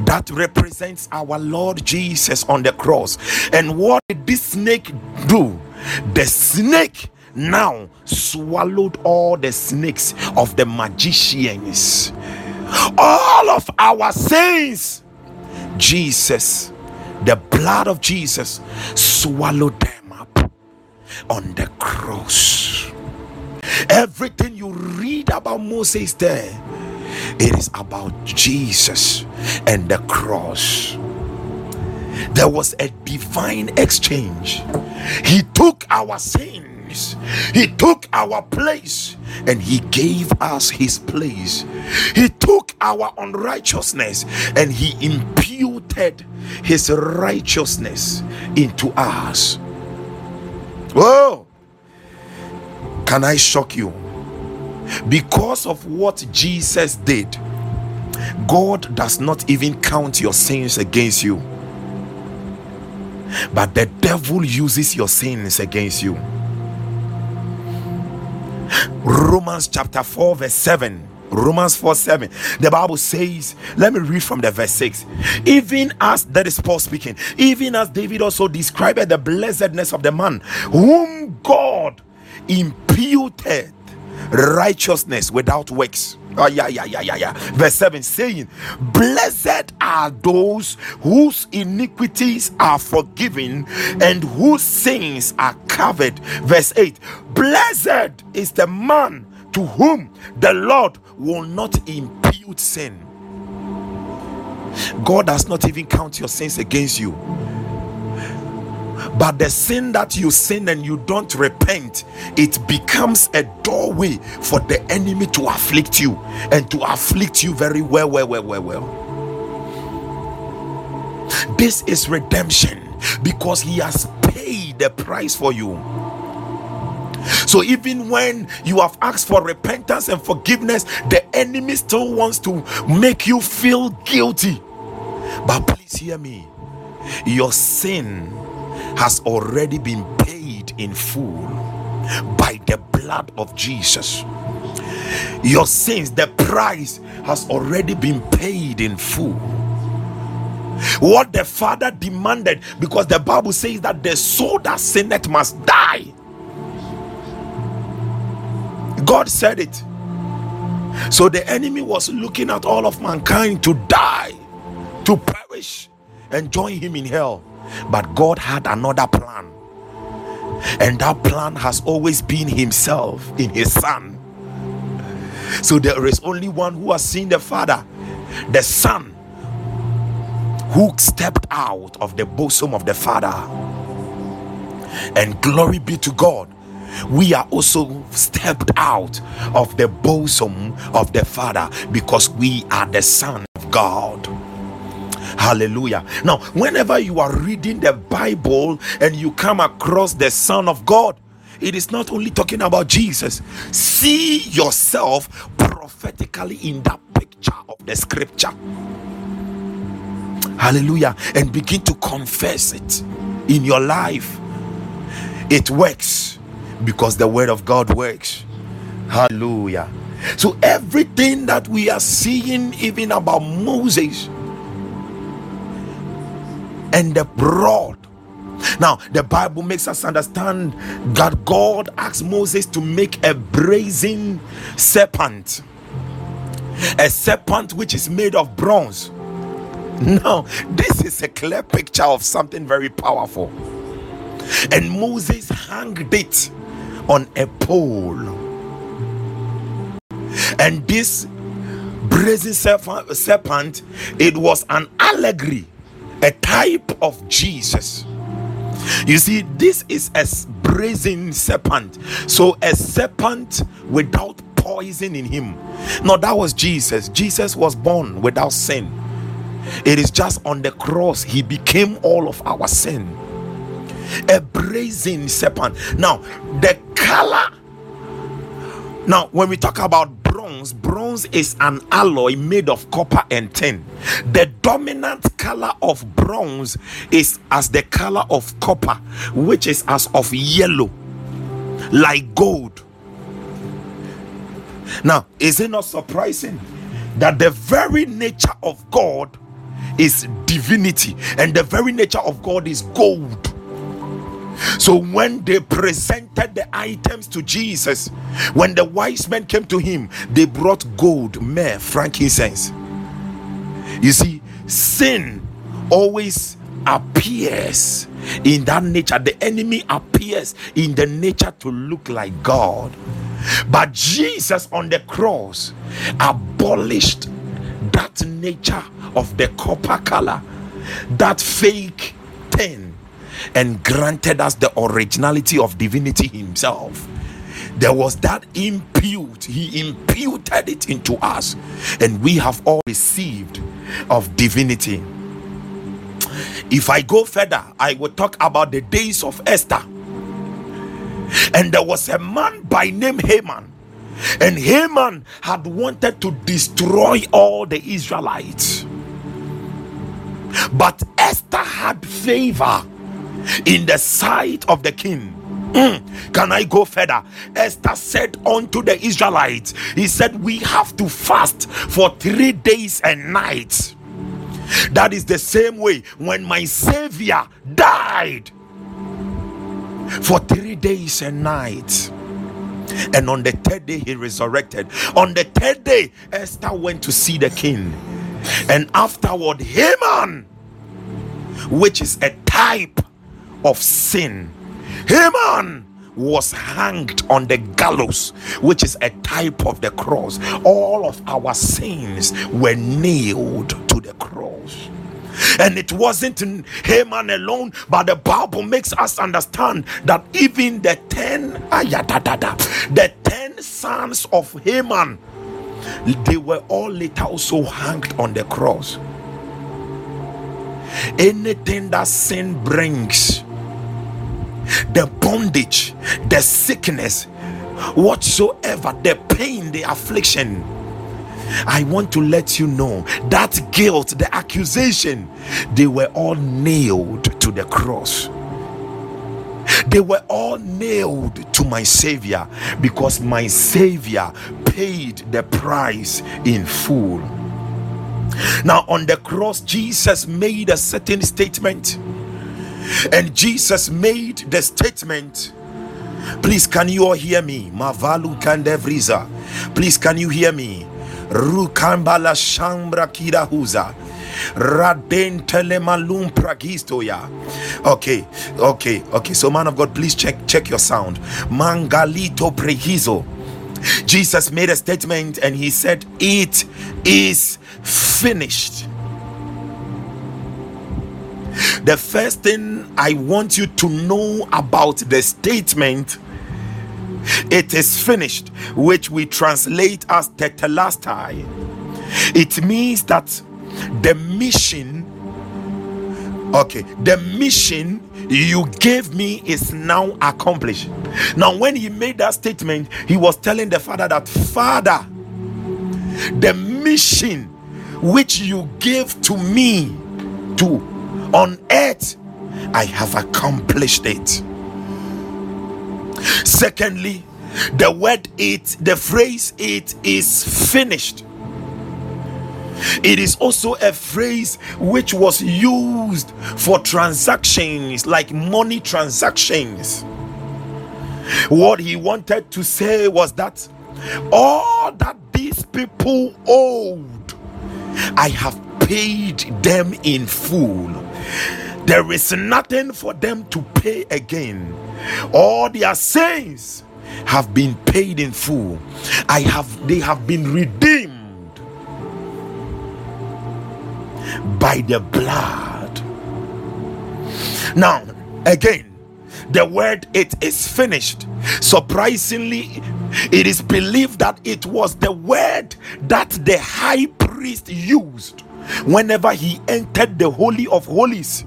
That represents our Lord Jesus on the cross. And what did this snake do? The snake now swallowed all the snakes of the magicians. All of our sins, Jesus, the blood of Jesus, swallowed them up on the cross. Everything you read about Moses there, it is about Jesus and the cross. There was a divine exchange. He took our sin He took our place and He gave us His place. He took our unrighteousness and He imputed His righteousness into us. Whoa! Can I shock you? Because of what Jesus did, God does not even count your sins against you. but the devil uses your sins against you. Romans chapter 4, verse 7. Romans 4 7. The Bible says, let me read from the verse 6. Even as that is Paul speaking, even as David also described the blessedness of the man whom God imputed righteousness without works. Oh, yeah, yeah, yeah, yeah, yeah. Verse 7 saying, Blessed are those whose iniquities are forgiven and whose sins are covered. Verse 8 Blessed is the man to whom the Lord will not impute sin. God does not even count your sins against you. But the sin that you sin and you don't repent, it becomes a doorway for the enemy to afflict you and to afflict you very well, well, well, well, well. This is redemption because he has paid the price for you. So even when you have asked for repentance and forgiveness, the enemy still wants to make you feel guilty. But please hear me. Your sin has already been paid in full by the blood of Jesus. Your sins, the price has already been paid in full. What the Father demanded, because the Bible says that the soul that sinneth must die. God said it. So the enemy was looking at all of mankind to die, to perish, and join him in hell. But God had another plan. And that plan has always been Himself in His Son. So there is only one who has seen the Father, the Son, who stepped out of the bosom of the Father. And glory be to God we are also stepped out of the bosom of the Father because we are the Son of God. Hallelujah. Now, whenever you are reading the Bible and you come across the Son of God, it is not only talking about Jesus. See yourself prophetically in that picture of the scripture. Hallelujah. And begin to confess it in your life. It works because the word of God works. Hallelujah. So, everything that we are seeing, even about Moses, and the rod. Now, the Bible makes us understand that God asked Moses to make a brazen serpent, a serpent which is made of bronze. Now, this is a clear picture of something very powerful. And Moses hung it on a pole. And this brazen serpent, it was an allegory a type of Jesus. You see, this is a brazen serpent. So, a serpent without poison in him. No, that was Jesus. Jesus was born without sin. It is just on the cross he became all of our sin. A brazen serpent. Now, the color. Now, when we talk about bronze, bronze is an alloy made of copper and tin. The dominant color of bronze is as the color of copper, which is as of yellow, like gold. Now, is it not surprising that the very nature of God is divinity and the very nature of God is gold? So when they presented the items to Jesus, when the wise men came to him, they brought gold, myrrh, frankincense. You see, sin always appears in that nature. The enemy appears in the nature to look like God. But Jesus on the cross abolished that nature of the copper color, that fake thing and granted us the originality of divinity himself. There was that impute. He imputed it into us and we have all received of divinity. If i go further i will talk about the days of esther. And there was a man by name haman and haman had wanted to destroy all the israelites. But esther had favor in the sight of the king. Mm. Can I go further? Esther said unto the Israelites, He said, We have to fast for three days and nights. That is the same way when my Savior died for three days and nights. And on the third day, he resurrected. On the third day, Esther went to see the king. And afterward, Haman, which is a type of sin, Haman was hanged on the gallows, which is a type of the cross. All of our sins were nailed to the cross. And it wasn't Haman alone, but the Bible makes us understand that even the ten, the ten sons of Haman, they were all later also hanged on the cross. Anything that sin brings, the bondage, the sickness, whatsoever, the pain, the affliction. I want to let you know that guilt, the accusation, they were all nailed to the cross. They were all nailed to my Savior because my Savior paid the price in full. Now, on the cross, Jesus made a certain statement and Jesus made the statement. Please, can you all hear me? Mavalu Kandevriza. Please, can you hear me? Rukambala Shambra Kirahuza. Telemalum pragistoya. Okay, okay, okay. So, man of God, please check check your sound. Mangalito prehizo. Jesus made a statement and he said, It is finished. The first thing I want you to know about the statement it is finished, which we translate as tetelestai. It means that the mission, okay, the mission you gave me is now accomplished. Now, when he made that statement, he was telling the father that, Father, the mission which you gave to me to on earth, I have accomplished it. Secondly, the word it, the phrase it is finished. It is also a phrase which was used for transactions like money transactions. What he wanted to say was that all that these people owed, I have paid them in full. There is nothing for them to pay again. All their sins have been paid in full. I have they have been redeemed by the blood. Now, again, the word it is finished. Surprisingly, it is believed that it was the word that the high priest used whenever he entered the Holy of Holies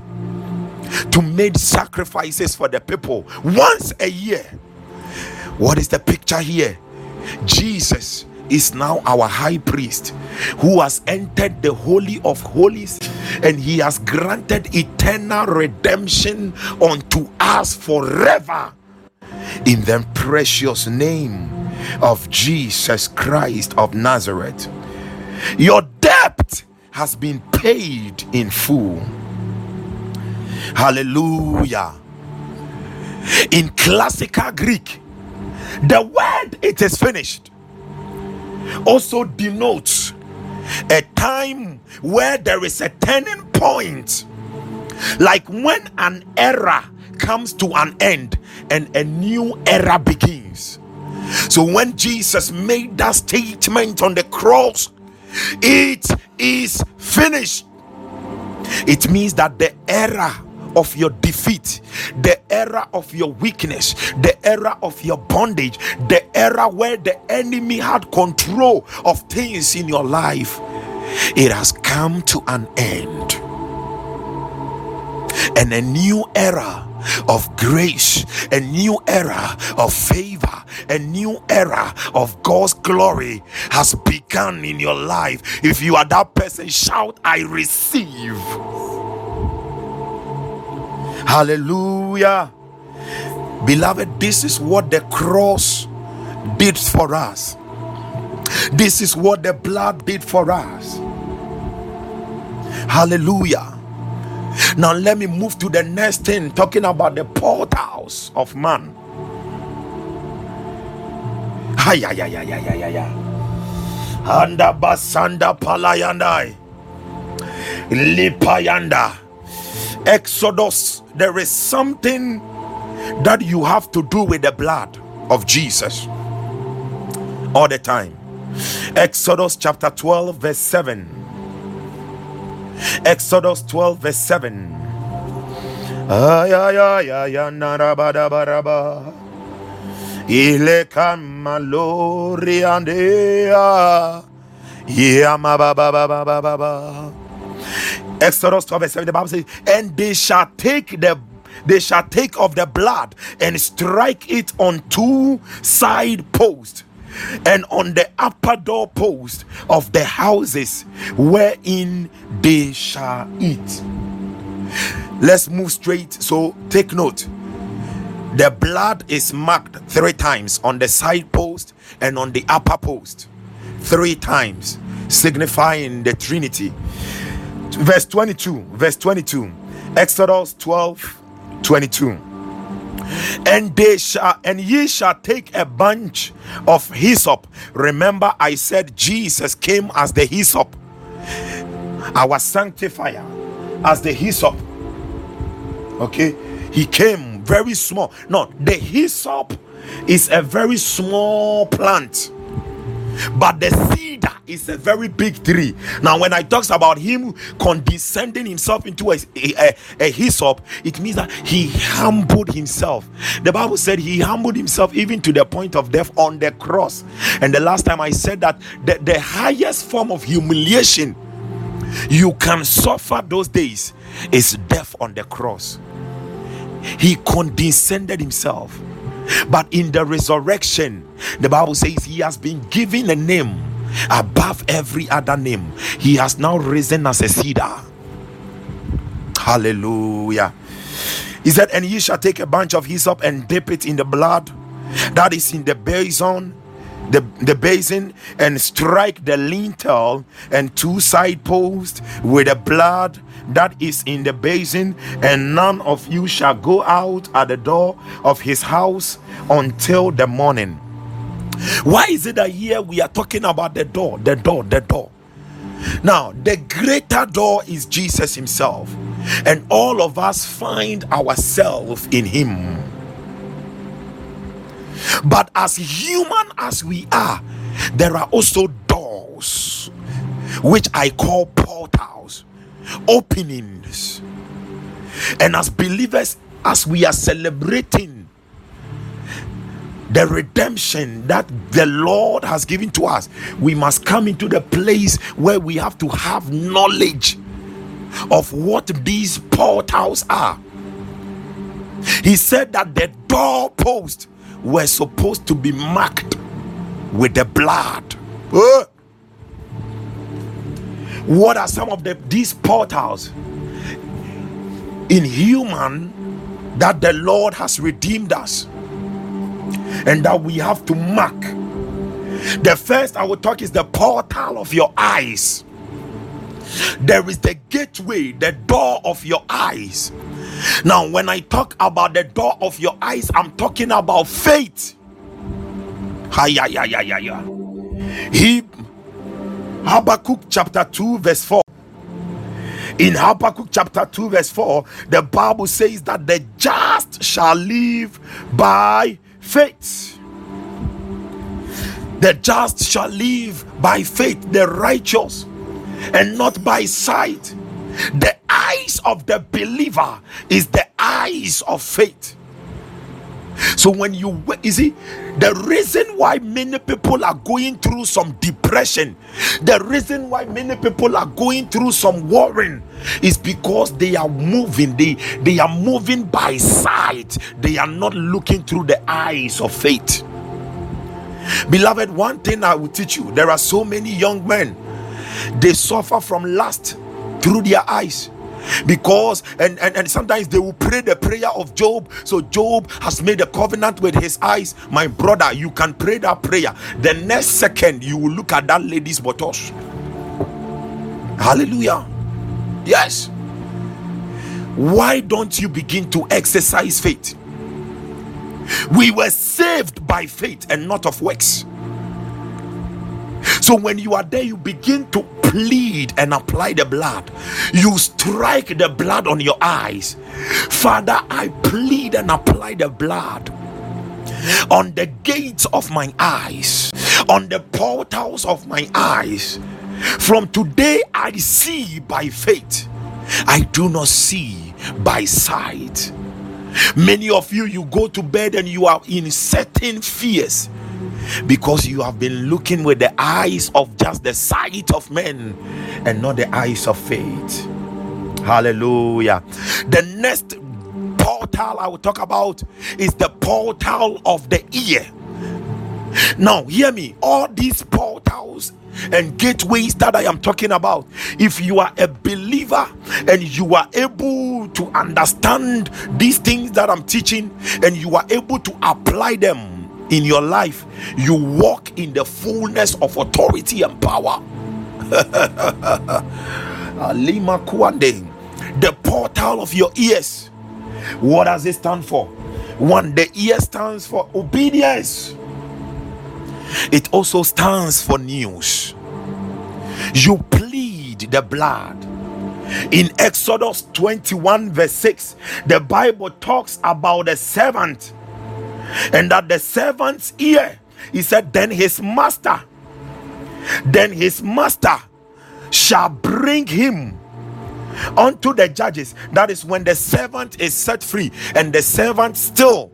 to make sacrifices for the people once a year. What is the picture here? Jesus is now our high priest who has entered the Holy of Holies and he has granted eternal redemption unto us forever in the precious name of Jesus Christ of Nazareth. Your debt has been paid in full. Hallelujah. In classical Greek, the word it is finished also denotes a time where there is a turning point, like when an era comes to an end and a new era begins. So when Jesus made that statement on the cross, it is finished. It means that the era of your defeat, the era of your weakness, the era of your bondage, the era where the enemy had control of things in your life, it has come to an end. And a new era of grace, a new era of favor, a new era of God's glory has begun in your life. If you are that person, shout, I receive. Hallelujah. Beloved, this is what the cross did for us. This is what the blood did for us. Hallelujah. Now, let me move to the next thing talking about the portals of man. Anda basanda palayandai. Lipayanda. Exodus, there is something that you have to do with the blood of Jesus all the time. Exodus chapter 12, verse 7. Exodus 12, verse 7. Ay, ay, ay, ay, narabadabaraba. Ile kamalori andea. Yamabababababa. Exodus 12, verse 7. The Bible says, And they shall take the they shall take of the blood and strike it on two side posts and on the upper door post of the houses wherein they shall eat. Let's move straight. So take note. The blood is marked three times on the side post and on the upper post. Three times, signifying the Trinity. Verse 22, verse 22, Exodus 12 22 and they shall and ye shall take a bunch of hyssop. Remember i said jesus came as the hyssop our sanctifier as the hyssop. Okay? He came very small. No the hyssop is a very small plant but the cedar is a very big tree. Now, when I talks about him condescending himself into a, a, a hyssop, it means that he humbled himself. The Bible said he humbled himself even to the point of death on the cross. And the last time I said that the, the highest form of humiliation you can suffer those days is death on the cross. He condescended himself but in the resurrection, the Bible says he has been given a name above every other name. He has now risen as a cedar. Hallelujah. He said, And ye shall take a bunch of hyssop and dip it in the blood that is in the basin the, the basin and strike the lintel and two side posts with the blood that is in the basin, and none of you shall go out at the door of his house until the morning. Why is it that here we are talking about the door, the door, the door? Now, the greater door is Jesus Himself, and all of us find ourselves in Him. But as human as we are, there are also doors which I call portals, openings. And as believers, as we are celebrating the redemption that the Lord has given to us, we must come into the place where we have to have knowledge of what these portals are. He said that the doorpost were supposed to be marked with the blood. Uh, what are some of the these portals in human that the Lord has redeemed us and that we have to mark? The first I will talk is the portal of your eyes. There is the gateway, the door of your eyes. Now, when I talk about the door of your eyes, I'm talking about faith. Hiya, ya, ya, ya, ya. He Habakkuk chapter 2, verse 4. In Habakkuk chapter 2, verse 4, the Bible says that the just shall live by faith. The just shall live by faith, the righteous, and not by sight. The eyes of the believer is the eyes of faith. So when you you see the reason why many people are going through some depression, the reason why many people are going through some worrying is because they are moving, they they are moving by sight, they are not looking through the eyes of faith. Beloved, one thing I will teach you there are so many young men they suffer from lust through their eyes because and, and and sometimes they will pray the prayer of job. So job has made a covenant with his eyes. My brother you can pray that prayer. The next second you will look at that lady's buttocks. Hallelujah. Yes. Why don't you begin to exercise faith? We were saved by faith and not of works so when you are there, you begin to plead and apply the blood. You strike the blood on your eyes. Father, I plead and apply the blood on the gates of my eyes, on the portals of my eyes. From today, I see by faith, I do not see by sight. Many of you, you go to bed and you are in certain fears because you have been looking with the eyes of just the sight of men and not the eyes of faith. Hallelujah. The next portal I will talk about is the portal of the ear. Now, hear me, all these portals and gateways that I am talking about. If you are a believer and you are able to understand these things that I'm teaching and you are able to apply them in your life, you walk in the fullness of authority and power. [LAUGHS] The portal of your ears. What does it stand for? One, the ear stands for obedience, it also stands for news. You plead the blood. In Exodus 21, verse 6, the Bible talks about a servant and that the servant's ear he said then his master then his master shall bring him unto the judges. That is when the servant is set free and the servant still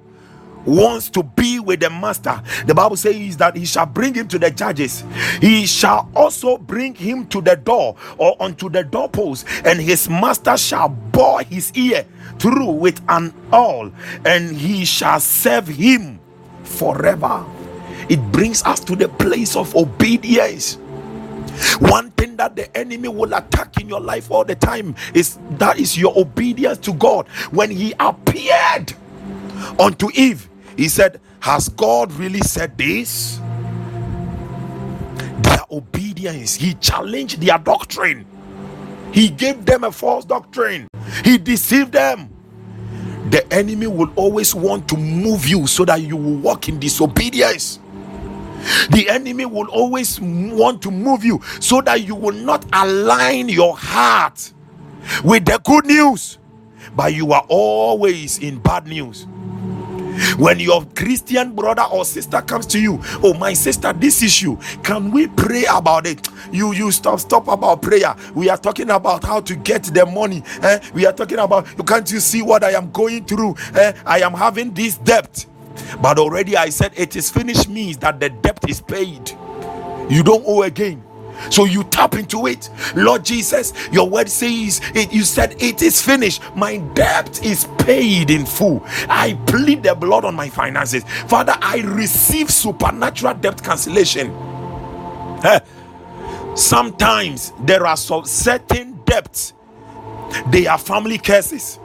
wants to be with the master. The bible says that he shall bring him to the judges. He shall also bring him to the door or unto the doorpost and his master shall bore his ear through with an awl, and he shall serve him forever. It brings us to the place of obedience. One thing that the enemy will attack in your life all the time is that is your obedience to god. When he appeared unto eve he said, Has God really said this? Their obedience, he challenged their doctrine, he gave them a false doctrine, he deceived them. The enemy will always want to move you so that you will walk in disobedience. The enemy will always want to move you so that you will not align your heart with the good news, but you are always in bad news when your christian brother or sister comes to you oh my sister this issue can we pray about it? You you stop stop about prayer. We are talking about how to get the money eh? we are talking about you can't you see what i am going through eh? i am having this debt. But already i said it is finished means that the debt is paid. You don't owe again so you tap into it. Lord Jesus, your word says it, you said it is finished. My debt is paid in full. I plead the blood on my finances. Father, I receive supernatural debt cancellation. Sometimes there are some certain debts, they are family curses.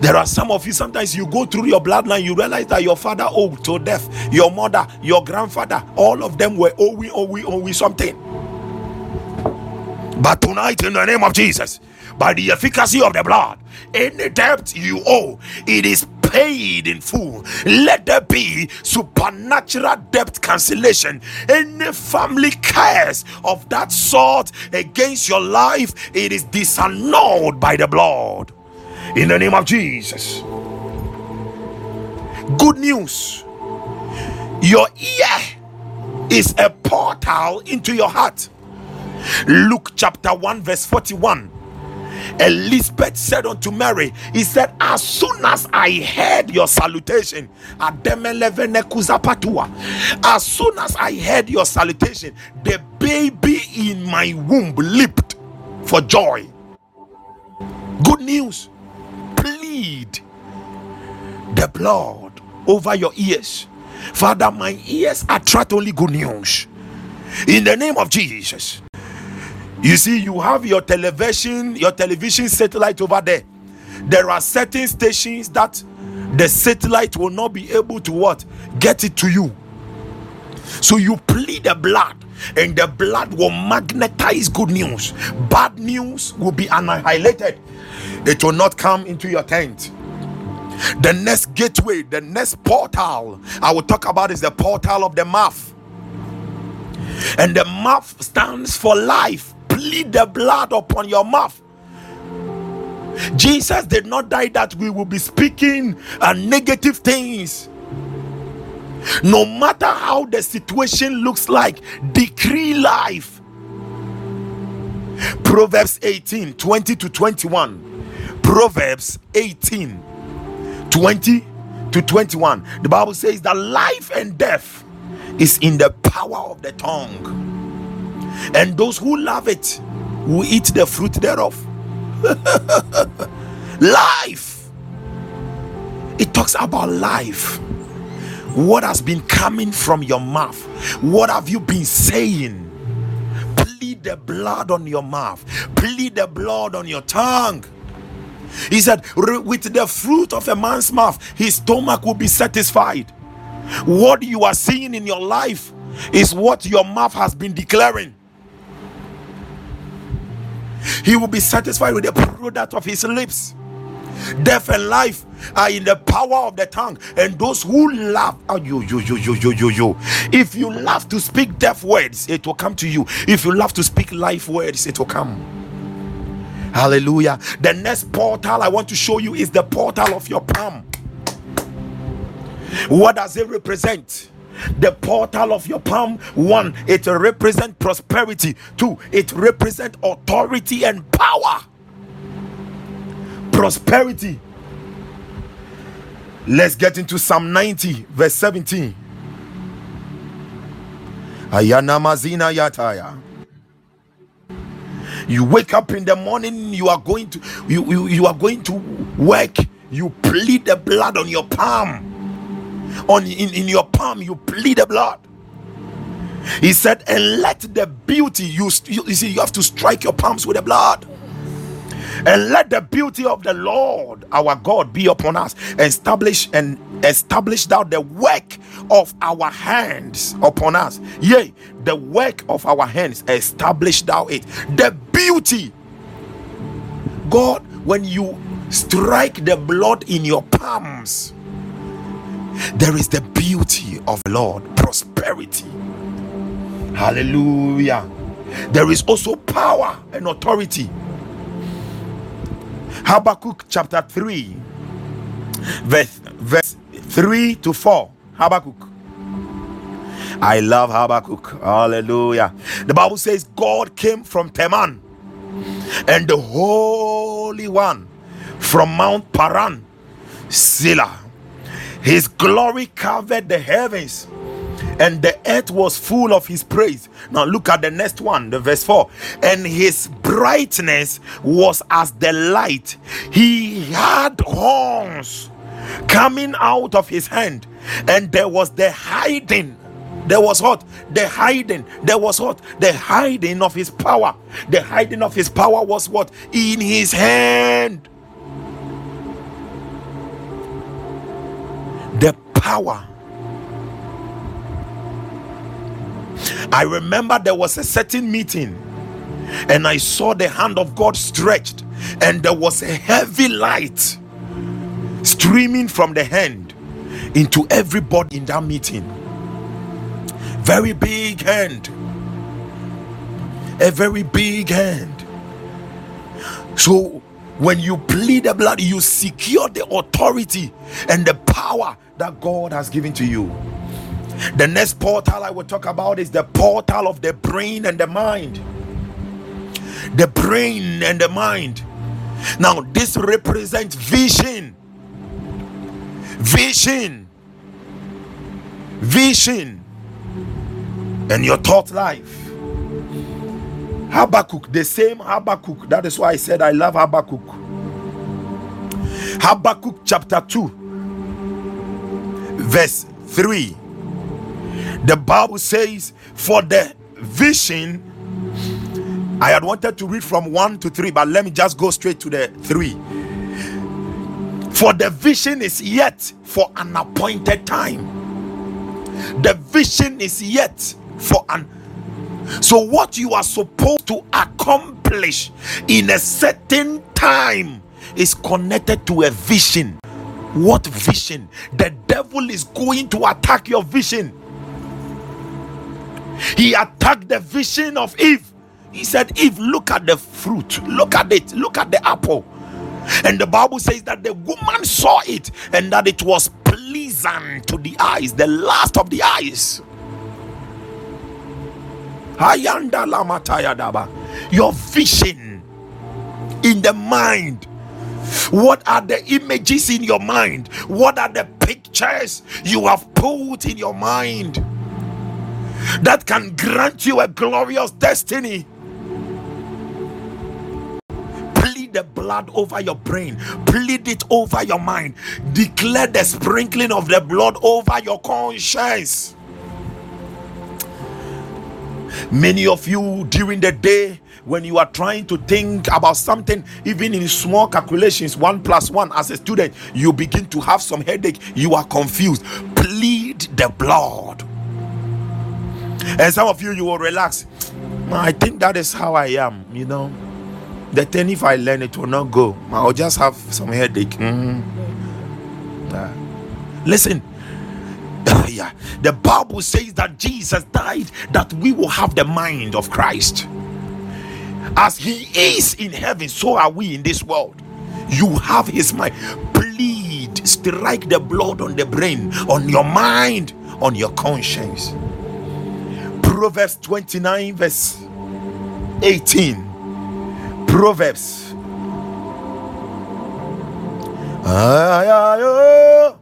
There are some of you, sometimes you go through your bloodline, you realize that your father owed to death, your mother, your grandfather, all of them were owing, owing, owing something. But tonight, in the name of Jesus, by the efficacy of the blood, any debt you owe, it is paid in full. Let there be supernatural debt cancellation. Any family curse of that sort against your life, it is disannulled by the blood. In the name of Jesus. Good news. Your ear is a portal into your heart. Luke chapter 1, verse 41. Elizabeth said unto Mary, He said, As soon as I heard your salutation, as soon as I heard your salutation, the baby in my womb leaped for joy. Good news. Plead the blood over your ears. Father, my ears attract only good news. In the name of Jesus You see, you have your television, your television satellite over there. There are certain stations that the satellite will not be able to what get it to you. So you plead the blood, and the blood will magnetize good news. Bad news will be annihilated. It will not come into your tent. The next gateway, the next portal I will talk about is the portal of the mouth. And the mouth stands for life. Plead the blood upon your mouth. Jesus did not die that we will be speaking uh, negative things. No matter how the situation looks like, decree life. Proverbs 18 20 to 21. Proverbs 18 20 to 21. The Bible says that life and death is in the power of the tongue, and those who love it will eat the fruit thereof. [LAUGHS] life, it talks about life. What has been coming from your mouth? What have you been saying? Plead the blood on your mouth, plead the blood on your tongue. He said, With the fruit of a man's mouth, his stomach will be satisfied. What you are seeing in your life is what your mouth has been declaring. He will be satisfied with the product of his lips. Death and life are in the power of the tongue, and those who love, oh, you, you, you, you, you, you, you. If you love to speak death words, it will come to you. If you love to speak life words, it will come. Hallelujah. The next portal I want to show you is the portal of your palm. What does it represent? The portal of your palm, one, it represents prosperity, two, it represents authority and power. Prosperity. Let's get into Psalm 90, verse 17. Ayana Mazina Yataya. You wake up in the morning you are going to you, you, you are going to work. You plead the blood on your palm. On in, in your palm you plead the blood. He said and let the beauty you, you, you see you have to strike your palms with the blood and let the beauty of the Lord our God be upon us. Establish and establish thou the work of our hands upon us. Yea, the work of our hands, establish thou it. The beauty. God, when you strike the blood in your palms, there is the beauty of the Lord, prosperity. Hallelujah. There is also power and authority Habakkuk chapter 3, verse, verse 3 to 4. Habakkuk. I love Habakkuk. Hallelujah. The Bible says God came from Teman and the Holy One from Mount Paran, Selah. His glory covered the heavens and the earth was full of his praise. Now look at the next one, the verse 4. And his brightness was as the light. He had horns coming out of his hand, and there was the hiding. There was what? The hiding. There was what? The hiding of his power. The hiding of his power was what? In his hand. The power I remember there was a certain meeting and I saw the hand of God stretched, and there was a heavy light streaming from the hand into everybody in that meeting. Very big hand, a very big hand. So, when you plead the blood, you secure the authority and the power that God has given to you. The next portal I will talk about is the portal of the brain and the mind. The brain and the mind. Now, this represents vision. Vision. Vision. And your thought life. Habakkuk, the same Habakkuk. That is why I said I love Habakkuk. Habakkuk chapter 2, verse 3 the Bible says, For the vision I had wanted to read from 1 to 3, but let me just go straight to the 3. For the vision is yet for an appointed time. The vision is yet for an so what you are supposed to accomplish in a certain time is connected to a vision. What vision? The devil is going to attack your vision. He attacked the vision of Eve. He said, Eve, look at the fruit, look at it, look at the apple. And the Bible says that the woman saw it and that it was pleasant to the eyes, the last of the eyes. Your vision in the mind. What are the images in your mind? What are the pictures you have put in your mind that can grant you a glorious destiny? Plead the blood over your brain, plead it over your mind, declare the sprinkling of the blood over your conscience. Many of you during the day, when you are trying to think about something, even in small calculations, one plus one as a student, you begin to have some headache, you are confused. Plead the blood. And some of you, you will relax. I think that is how I am, you know the thing if I learn it will not go. I'll just have some headache. Mm-hmm. Listen, [LAUGHS] yeah, the Bible says that Jesus died that we will have the mind of Christ. As he is in heaven, so are we in this world. You have his mind. Plead, strike the blood on the brain, on your mind, on your conscience. Proverbs 29, verse 18 Proverbs. Oh.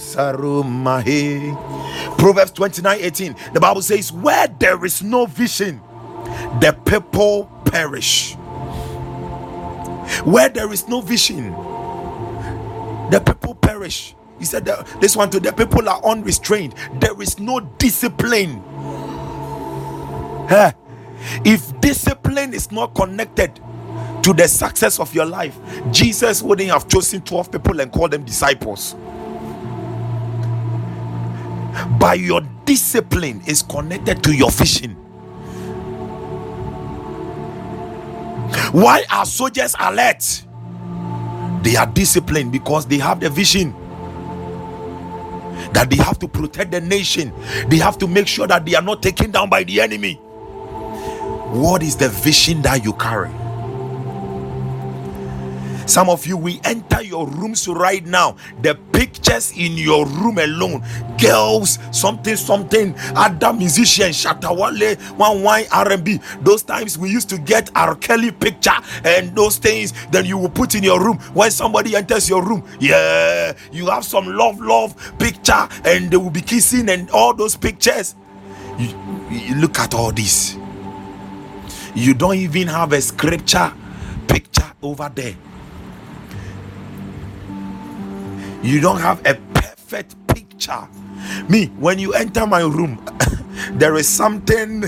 Sarumahi. Proverbs 29 18. The Bible says, Where there is no vision, the people perish. Where there is no vision, the people perish. He said that this one to the people are unrestrained. There is no discipline. If discipline is not connected to the success of your life, Jesus wouldn't have chosen 12 people and called them disciples. By your discipline is connected to your vision. Why are soldiers alert? They are disciplined because they have the vision that they have to protect the nation. They have to make sure that they are not taken down by the enemy. What is the vision that you carry? Some of you, we enter your rooms right now. The pictures in your room alone, girls, something, something, other musicians, Shatta Wale, one wine R&B. Those times we used to get R. Kelly picture and those things. Then you will put in your room when somebody enters your room. Yeah, you have some love, love picture, and they will be kissing and all those pictures. You, you look at all this. You don't even have a scripture picture over there you don't have a perfect picture. Me, when you enter my room, [LAUGHS] there is something.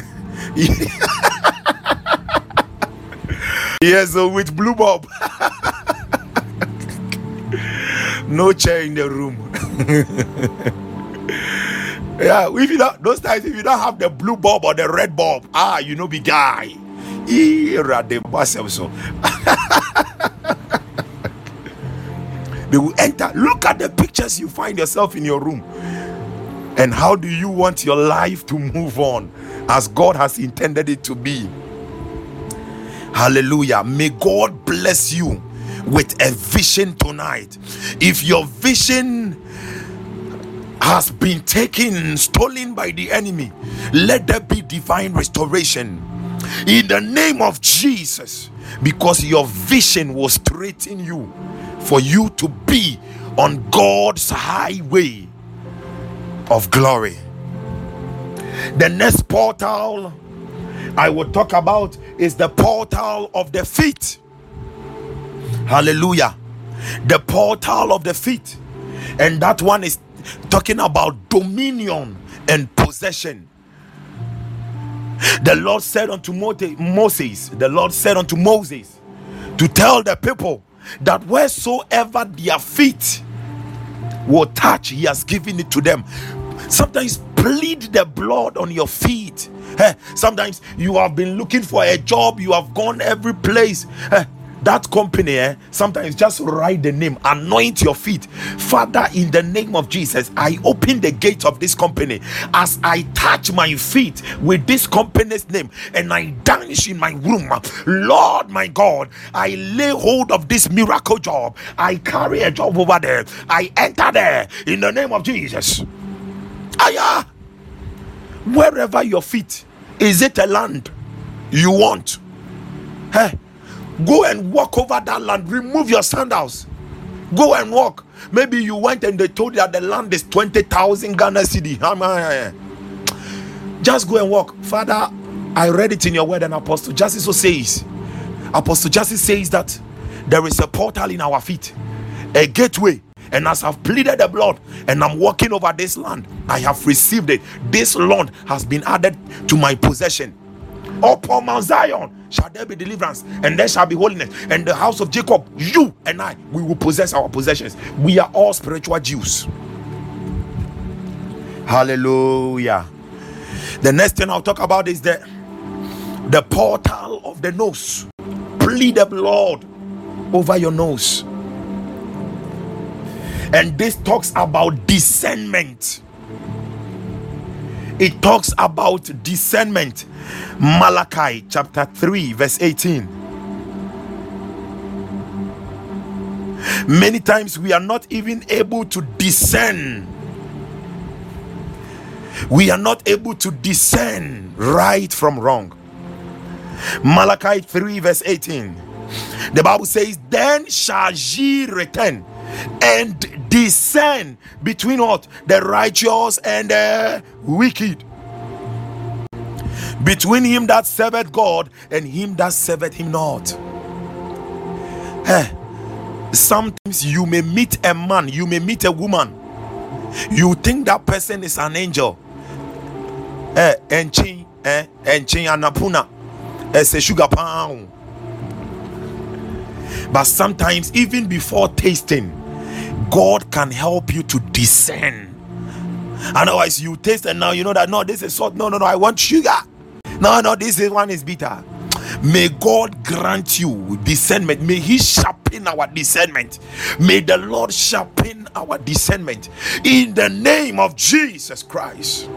[LAUGHS] yes, with blue bob. [LAUGHS] no chair in the room. yeah, if you don't, those times if you don't have the blue bulb or the red bulb, ah, you know, be guy. So. They will enter. Look at the pictures you find yourself in your room. And how do you want your life to move on as God has intended it to be? Hallelujah. May God bless you with a vision tonight. If your vision has been taken, stolen by the enemy, let there be divine restoration in the name of Jesus because your vision will straighten you for you to be on God's highway of glory. The next portal I will talk about is the portal of the feet. Hallelujah. the portal of the feet, and that one is talking about dominion and possession. The Lord said unto Moses, the Lord said unto Moses to tell the people that wheresoever their feet will touch, He has given it to them. Sometimes plead the blood on your feet. Eh, sometimes you have been looking for a job, you have gone every place eh, that company eh, sometimes just write the name anoint your feet. Father in the name of jesus i open the gate of this company. As i touch my feet with this company's name and i dance in my room lord my god i lay hold of this miracle job. I carry a job over there. I enter there in the name of jesus. Aya, wherever your feet is it a land you want? Hey Go and walk over that land. Remove your sandals. Go and walk. Maybe you went and they told you that the land is 20,000 Ghana cedi. Ah, ah, ah, Just go and walk. Father, I read it in your word, and Apostle Justice says, Apostle Justice says that there is a portal in our feet, a gateway. And as I've pleaded the blood and I'm walking over this land, I have received it. This land has been added to my possession upon Mount Zion shall there be deliverance, and there shall be holiness. And the house of Jacob, you and I, we will possess our possessions. We are all spiritual Jews. Hallelujah. The next thing I'll talk about is the the portal of the nose. Plead the blood over your nose. And this talks about discernment. It talks about discernment Malachi chapter 3, verse 18. Many times we are not even able to discern. We are not able to discern right from wrong. Malachi 3, verse 18. The Bible says, Then shall ye return and discern between what? The righteous and the wicked between him that serveth God and him that serveth him not. Eh, sometimes you may meet a man, you may meet a woman, you think that person is an angel. Eh, enchi, eh, enchi anapuna, as a sugar pound. But sometimes, even before tasting, God can help you to discern. Otherwise, you taste and now you know that no, this is salt. No, no, no, I want sugar. No, no, this is one is bitter. May God grant you discernment. May He sharpen our discernment. May the Lord sharpen our discernment in the name of Jesus Christ.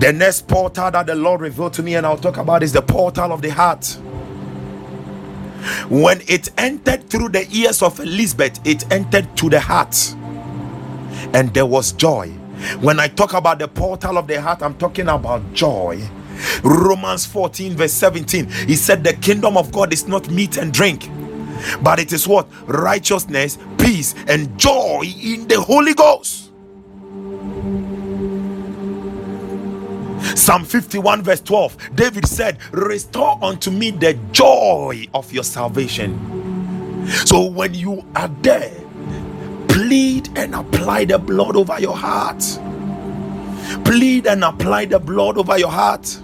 The next portal that the Lord revealed to me, and I'll talk about, is the portal of the heart. When it entered through the ears of Elizabeth, it entered to the heart, and there was joy when I talk about the portal of the heart, I'm talking about joy. Romans 14, verse 17, he said, The kingdom of God is not meat and drink, but it is what? Righteousness, peace, and joy in the Holy Ghost. Psalm 51, verse 12, David said, Restore unto me the joy of your salvation. So when you are there, plead and apply the blood over your heart. Plead and apply the blood over your heart.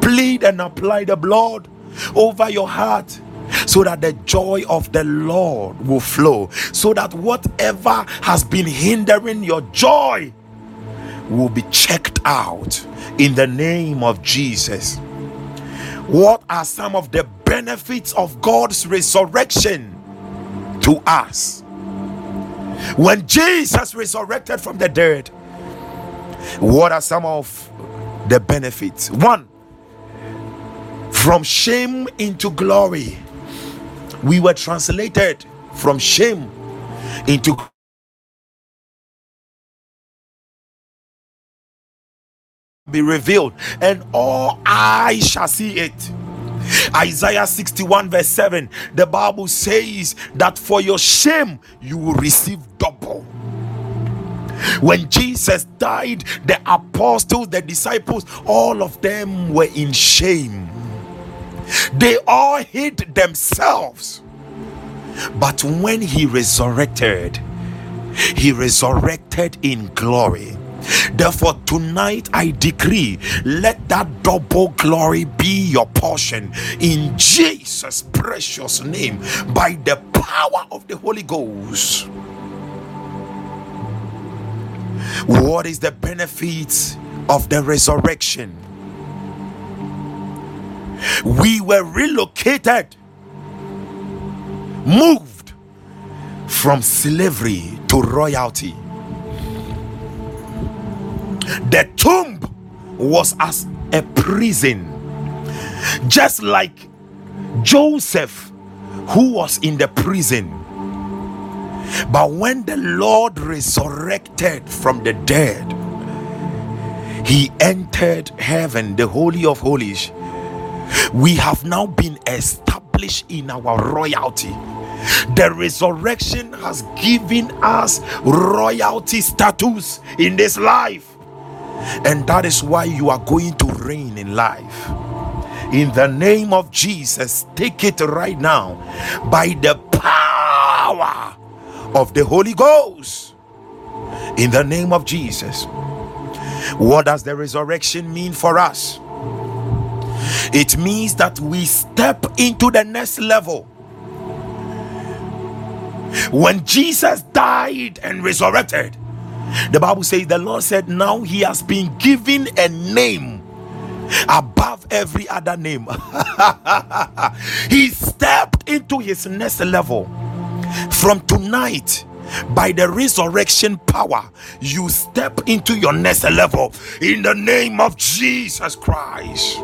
Plead and apply the blood over your heart so that the joy of the Lord will flow, so that whatever has been hindering your joy will be checked out in the name of Jesus. What are some of the benefits of God's resurrection to us? When Jesus resurrected from the dead, what are some of the benefits? One, from shame into glory. We were translated from shame into be revealed, and all eyes shall see it. Isaiah 61, verse 7, the Bible says that for your shame you will receive double. When Jesus died, the apostles, the disciples, all of them were in shame. They all hid themselves. But when he resurrected, he resurrected in glory. Therefore, tonight I decree, let that double glory be your portion in Jesus' precious name by the power of the Holy Ghost. What is the benefit of the resurrection? We were relocated, moved from slavery to royalty. The tomb was as a prison, just like Joseph, who was in the prison. But when the Lord resurrected from the dead, he entered heaven, the Holy of Holies. We have now been established in our royalty. The resurrection has given us royalty status in this life, and that is why you are going to reign in life. In the name of Jesus, take it right now by the power of the Holy Ghost. In the name of Jesus. What does the resurrection mean for us? It means that we step into the next level. When Jesus died and resurrected, the Bible says the Lord said, Now he has been given a name above every other name. [LAUGHS] he stepped into his next level. From tonight, by the resurrection power, you step into your next level in the name of Jesus Christ.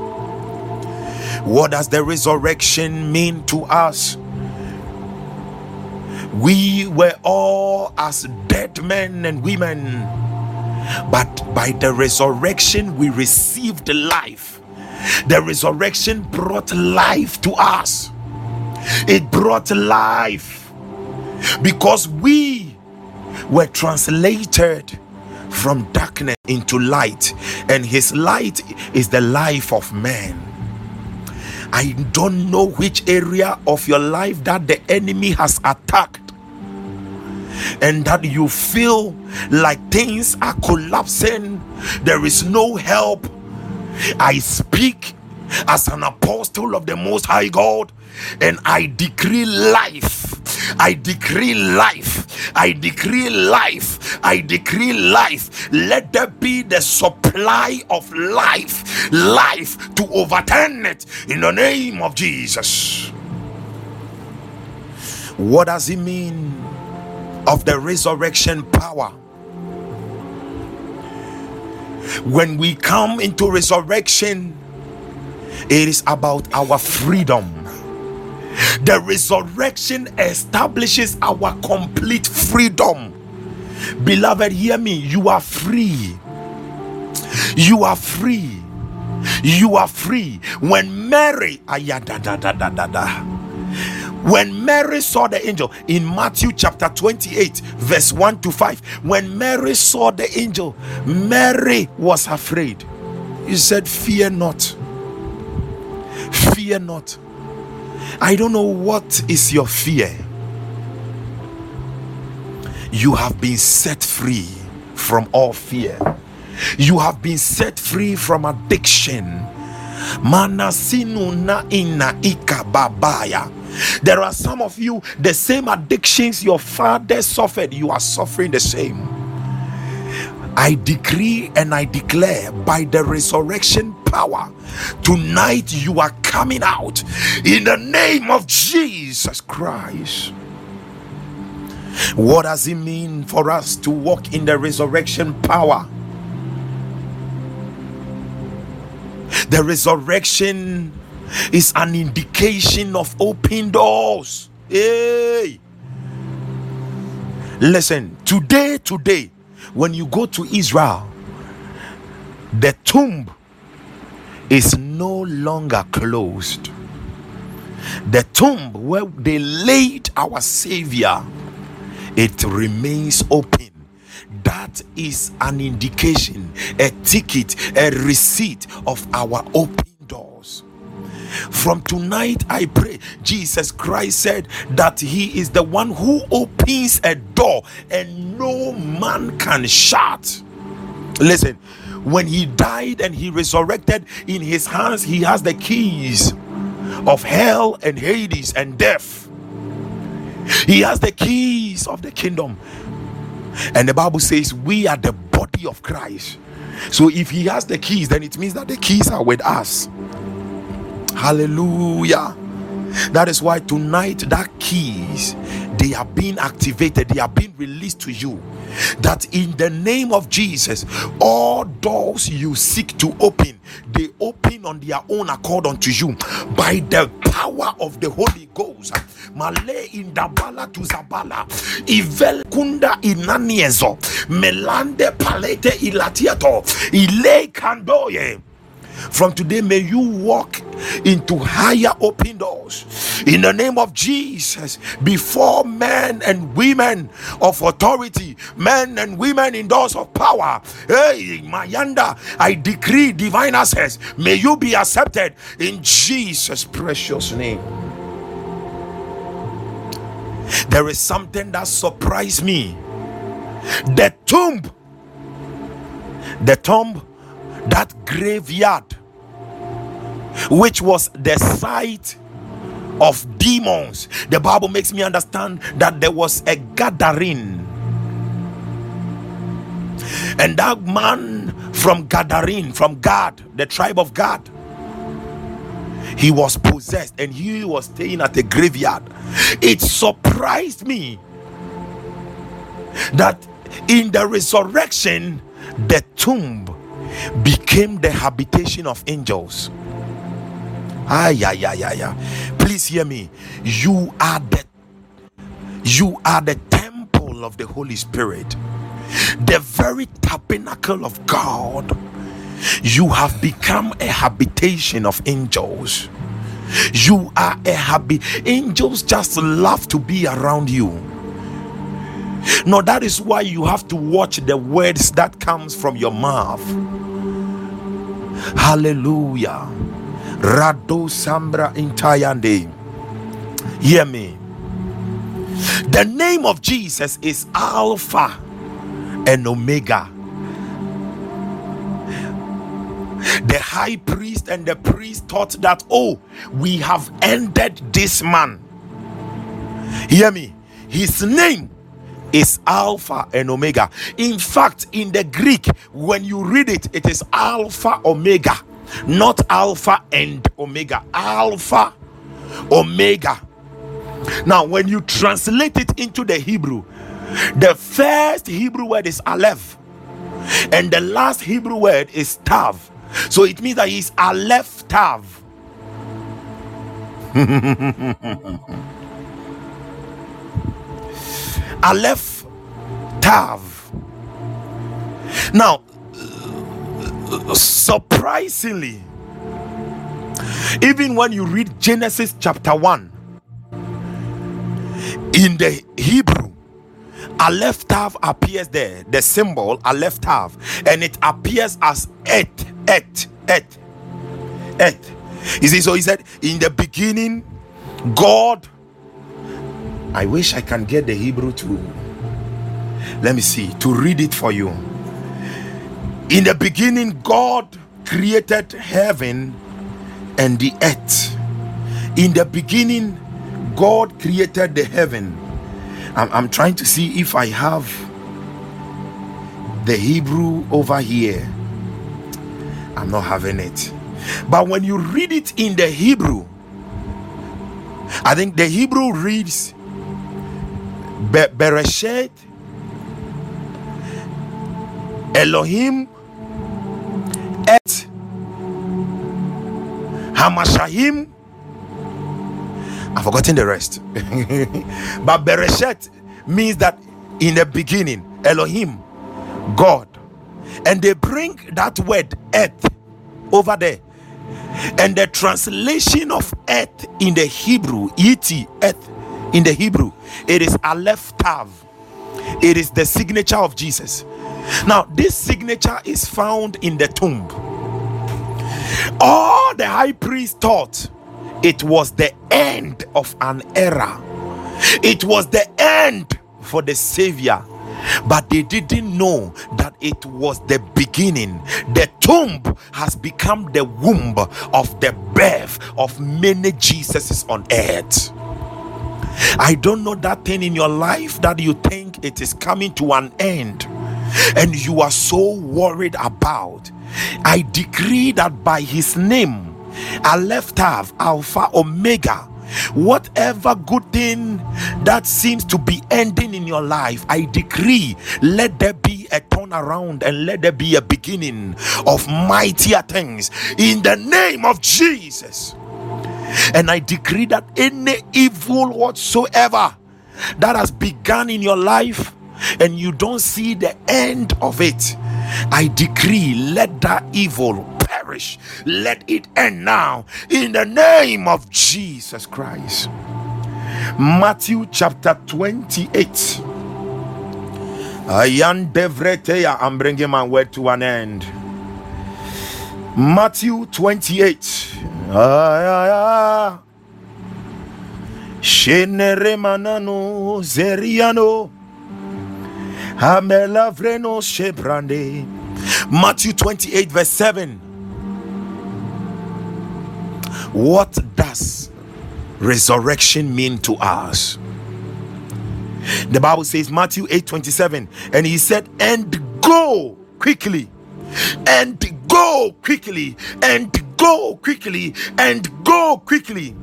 What does the resurrection mean to us? We were all as dead men and women, but by the resurrection, we received life. The resurrection brought life to us, it brought life because we were translated from darkness into light, and His light is the life of man. I don't know which area of your life that the enemy has attacked and that you feel like things are collapsing, there is no help. I speak as an apostle of the Most High God and I decree life. I decree life. I decree life. I decree life. Let there be the supply of life, life to overturn it in the name of Jesus. What does it mean of the resurrection power? When we come into resurrection, it is about our freedom. The resurrection establishes our complete freedom. Beloved, hear me. You are free. You are free. You are free. When Mary, when Mary saw the angel in Matthew chapter 28, verse 1 to 5, when Mary saw the angel, Mary was afraid. He said, Fear not Fear not. I don't know what is your fear. You have been set free from all fear. You have been set free from addiction. Manasinuna ina ikababaya. There are some of you, the same addictions your father suffered, you are suffering the same. I decree and I declare by the resurrection power tonight you are coming out in the name of Jesus Christ. What does it mean for us to walk in the resurrection power? The resurrection is an indication of open doors. Hey, listen, today, today, when you go to Israel, the tomb is no longer closed. The tomb where they laid our Savior, it remains open. That is an indication, a ticket, a receipt of our open. From tonight, I pray. Jesus Christ said that He is the one who opens a door and no man can shut. Listen, when He died and He resurrected, in His hands, He has the keys of hell and Hades and death. He has the keys of the kingdom. And the Bible says, We are the body of Christ. So if He has the keys, then it means that the keys are with us. Hallelujah. That is why tonight that keys they are being activated, they are being released to you. That in the name of Jesus, all doors you seek to open, they open on their own accord unto you by the power of the Holy Ghost. Male indabala to zabala, ivel kunda inaniezo, melande palete ilatiato, ile kandoye. From today, may you walk into higher open doors in the name of Jesus before men and women of authority, men and women in doors of power. Hey, Mayanda, I decree divine access. May you be accepted in Jesus' precious name. There is something that surprised me. The tomb, the tomb that graveyard which was the site of demons. The bible makes me understand that there was a gathering. And that man from gathering from god the tribe of god he was possessed and he was staying at a graveyard. It surprised me that in the resurrection the tomb became the habitation of angels. Ah, yeah, yeah, yeah, yeah. Please hear me. You are the you are the temple of the Holy Spirit, the very tabernacle of God. You have become a habitation of angels. You are a happy angels just love to be around you. No, that is why you have to watch the words that comes from your mouth Hallelujah. Rado Sambra Intayande. Hear me. The name of Jesus is Alpha and Omega. The high priest and the priest thought that, oh, we have ended this man. Hear me. His name is Alpha and Omega. In fact, in the Greek, when you read it, it is Alpha Omega, not Alpha and Omega. Alpha Omega. Now, when you translate it into the Hebrew, the first Hebrew word is Aleph, and the last Hebrew word is Tav. So it means that he's Aleph Tav. [LAUGHS] Aleph Tav. Now, surprisingly, even when you read Genesis chapter 1 in the Hebrew, Aleph Tav appears there, the symbol Aleph Tav, and it appears as Et, Et, Et, Et. You see, so he said, In the beginning, God I wish I can get the Hebrew to let me see to read it for you. In the beginning, God created heaven and the earth. In the beginning, God created the heaven. I'm, I'm trying to see if I have the Hebrew over here. I'm not having it. But when you read it in the Hebrew, I think the Hebrew reads Be- Bereshit Elohim Et Hamashahim I've forgotten the rest. [LAUGHS] but Bereshit means that in the beginning, Elohim, God. And they bring that word earth over there. And the translation of earth in the Hebrew, et, earth, in the Hebrew, it is Aleph Tav. It is the signature of Jesus. Now, this signature is found in the tomb. All the high priest thought it was the end of an era, it was the end for the Savior. But they didn't know that it was the beginning. The tomb has become the womb of the birth of many Jesuses on earth. I don't know that thing in your life that you think it is coming to an end and you are so worried about. I decree that by his name, Aleph Alpha, Omega, whatever good thing that seems to be ending in your life, I decree, let there be a turnaround and let there be a beginning of mightier things in the name of Jesus. And I decree that any evil whatsoever that has begun in your life and you don't see the end of it, I decree let that evil perish. Let it end now in the name of Jesus Christ. Matthew chapter 28. Ayan devreteya. I'm bringing my word to an end. Matthew 28. Ayaya. Shenere manano zeriano. Amela vreno shebrande. Matthew 28 verse 7. What does resurrection mean to us? The Bible says Matthew 8 27, and he said, and go quickly, and go quickly, and go quickly, and go quickly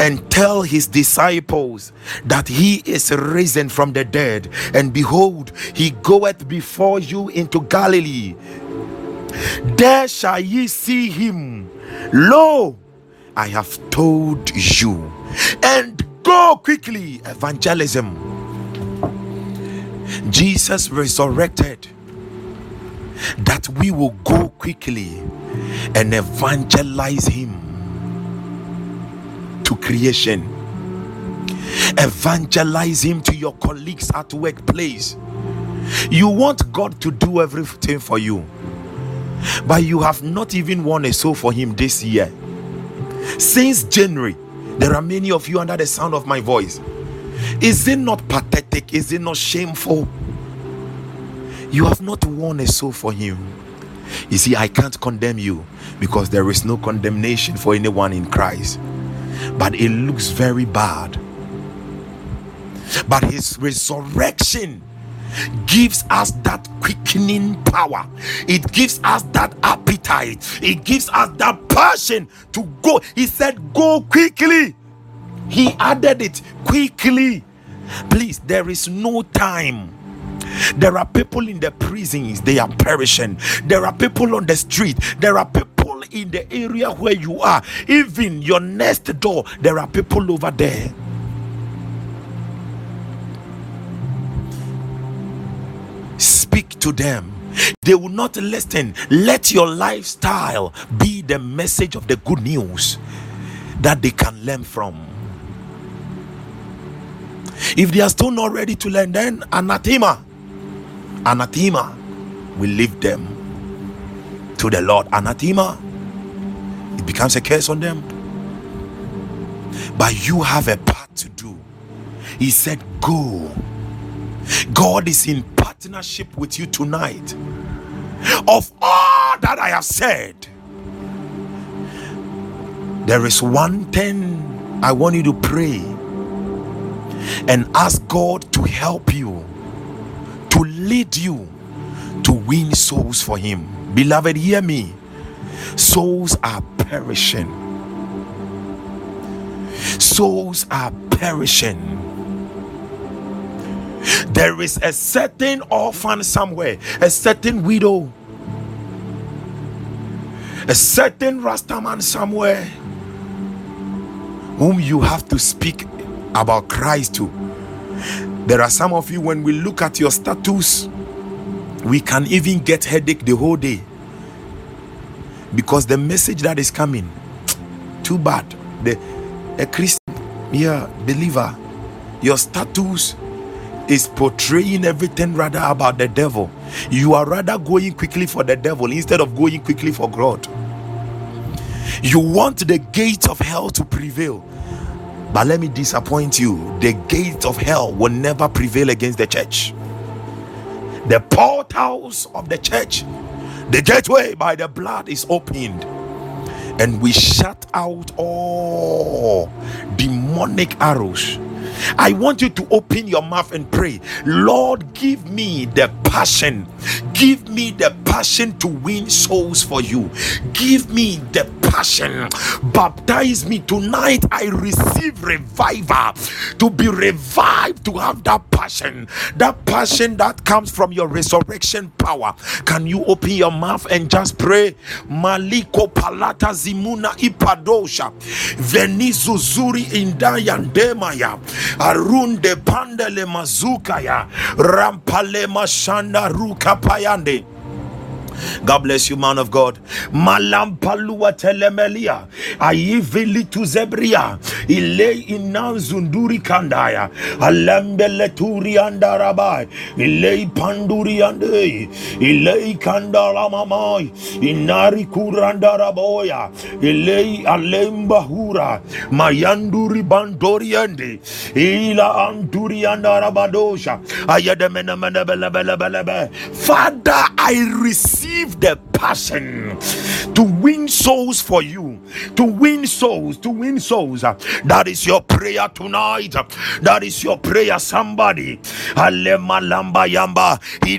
and tell his disciples that he is risen from the dead, and behold, he goeth before you into Galilee. There shall ye see him. Lo, I have told you. And go quickly, evangelism. Jesus resurrected that we will go quickly and evangelize him to creation. Evangelize him to your colleagues at workplace. You want God to do everything for you, but you have not even won a soul for him this year. Since January, there are many of you under the sound of my voice. Is it not pathetic? Is it not shameful? You have not won a soul for him. You see, I can't condemn you because there is no condemnation for anyone in Christ but it looks very bad. But his resurrection gives us that quickening power, it gives us that appetite, it gives us that passion to go. He said, Go quickly. He added it quickly. Please, there is no time. There are people in the prisons, they are perishing. There are people on the street, there are people in the area where you are, even your next door, there are people over there. Speak to them. They will not listen. Let your lifestyle be the message of the good news that they can learn from. If they are still not ready to learn, then anathema, anathema we leave them to the Lord. Anathema it becomes a curse on them. But you have a part to do. He said, Go. God is in partnership with you tonight. Of all that I have said, there is one thing I want you to pray and ask God to help you, to lead you to win souls for Him. Beloved, hear me. Souls are perishing. Souls are perishing. There is a certain orphan somewhere, a certain widow, a certain Rastaman somewhere whom you have to speak about Christ to. There are some of you, when we look at your status, we can even get headache the whole day. Because the message that is coming too bad. The a christian yeah believer your status is portraying everything rather about the devil. You are rather going quickly for the devil instead of going quickly for god. You want the gate of hell to prevail. But let me disappoint you. The gates of hell will never prevail against the church. The portals of the church, the gateway by the blood is opened, and we shut out all demonic arrows. I want you to open your mouth and pray, Lord, give me the passion, give me the passion to win souls for you, give me the passion, baptize me tonight. I receive revival to be revived, to have that passion, that passion that comes from your resurrection power. Can you open your mouth and just pray? Maliko palata zimuna ipadosha venizuzuri indayandemaya arunde pandele mazukaya rampale mashanda ruka payande God bless you, man of God. Malampalua telemelia. Aivili tu zebria. Ile inanzunduri kandaya. Alembele turi andarabai. Ile panduri ande. Ile kandala mamai. Inari kurandaraboya. Ile alemba hura. Mayanduri bandori ande. Ila anturi andarabadosha. Ayademena mena bele bele bele. Father, I receive receive the passion to win souls for you, to win souls, to win souls. That is your prayer tonight. That is your prayer, somebody. He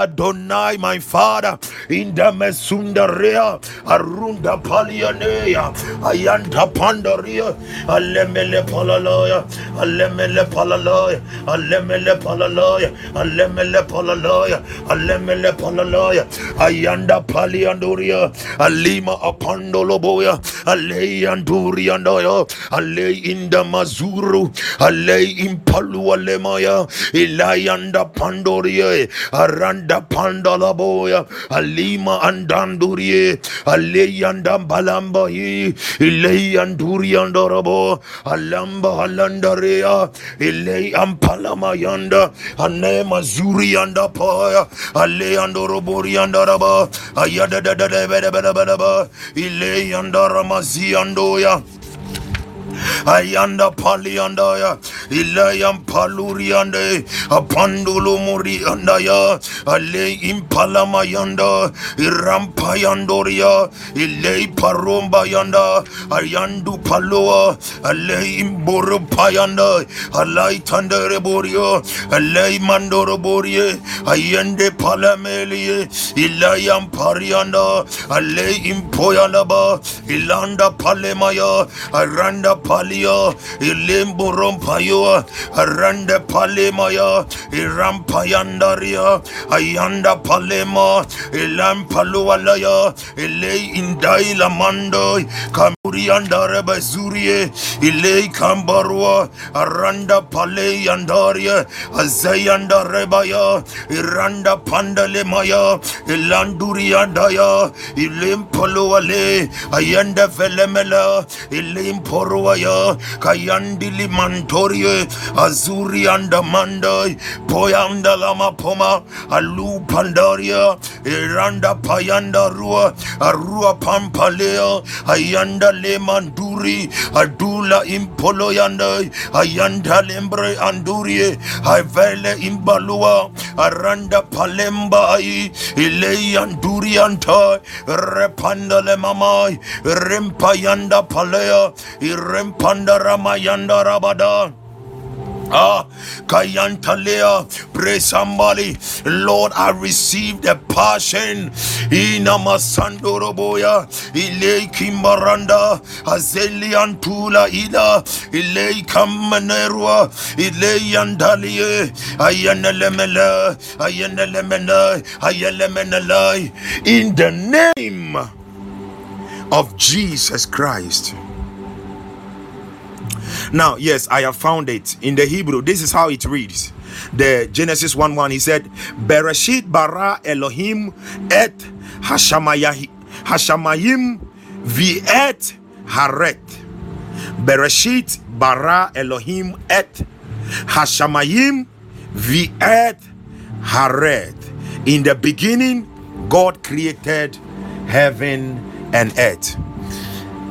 Adonai, my Father, in the Mesundarea, Arunda Palianea, Ayanta Pandaria, Alemele Palaloya, Alemele Palaloya, Alemele Palaloya, Alemele Palaloya, Alemele Palaloya, Ayanda Palianduria, Alima Apandoloboya, Alei Anduriandoya, Alei in the Mazuru, Alei in Palualemaya, Ilayanda Pandoria, Aranda anda pandala boya alima andandurie aleyanda balamba yi ilei anduri andorabo alamba alandaria ilei ampalama yanda ane mazuri anda poya ayanda paliandaya ilayam paluriande apandulu muri andaya ale impalama yanda. Irampayandoria ile paromba yanda. Ayandu paloa ale imboro payanda alai tandere borio. Ale mandoro borie. Ayende palamelie. Ilayam parianda ale impoyanda ba ilanda palemaya. Aranda palia ilimbo rompayo aranda palemaya irampayandaria ayanda palema ilampalualaya ile indai lamando kamuriandare bazurie ile kambarua aranda pale yandaria azayanda rebaya iranda pandale maya ilanduria daya ilimpaluale ayanda velemela ilimporua Waya Kayandili Mantorie Azuri Andamanda Poyanda Lama Poma Alu Pandaria Iranda Payanda Rua Arua Pampalea Ayanda Le Manduri Adula Impoloyanda Ayanda Lembre Andurie Havele Imbalua Aranda Palemba Ile Anduri Anta Repanda Le Mamai Rempayanda Palea Rempanda Ramayanda Rabada. Ah, Kayantalea, pray somebody. Lord, I receive the passion. Inamasandoroboya, Ile Kimbaranda, Azelian Tula Ida, Ile Kamanerua, Ile Yandalie, Ayanelemele, Ayanelemene, Ayalemenele, in the name of Jesus Christ. Now, yes, I have found it in the Hebrew. This is how it reads. The Genesis 1 1, he said, Bereshit bara Elohim et Hashamayim viet haret. Bereshit bara Elohim et Hashamayim viet haret. In the beginning, God created heaven and earth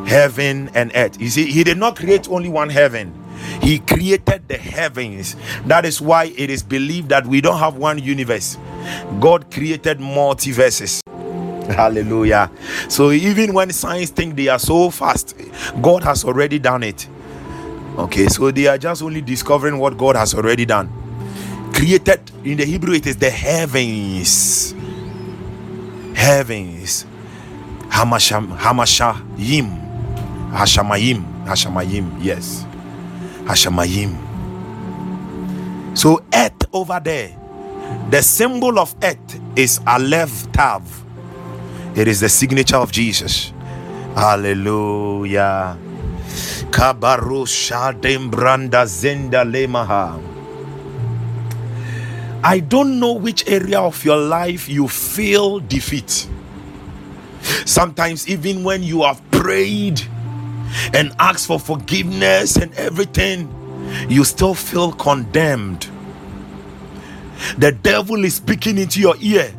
heaven and earth. You see, he did not create only one heaven. He created the heavens. That is why it is believed that we don't have one universe. God created multiverses. Hallelujah. So even when science think they are so fast, God has already done it. Okay, so they are just only discovering what God has already done. Created in the Hebrew, it is the heavens. Heavens. Hamasham, Hamashayim. Hashamayim. Hashamayim, yes. Hashamayim. So earth over there, the symbol of earth is Aleph Tav. It is the signature of Jesus. Hallelujah. Kabarusha Dembranda Zenda Lemaha. I don't know which area of your life you feel defeat. Sometimes, even when you have prayed, and ask for forgiveness and everything, you still feel condemned. The devil is speaking into your ear.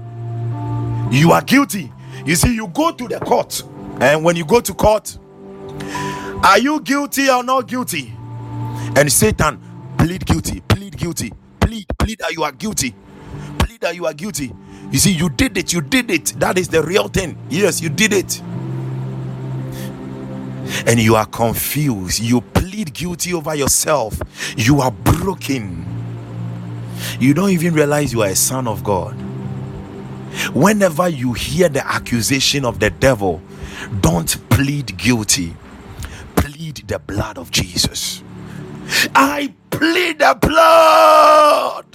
You are guilty. You see, you go to the court, and when you go to court, are you guilty or not guilty? And Satan, plead guilty, plead guilty, plead, plead that you are guilty, plead that you are guilty. You see, you did it, you did it. That is the real thing. Yes, you did it and you are confused, you plead guilty over yourself, you are broken, you don't even realize you are a son of God. Whenever you hear the accusation of the devil, don't plead guilty, plead the blood of Jesus. I plead the blood.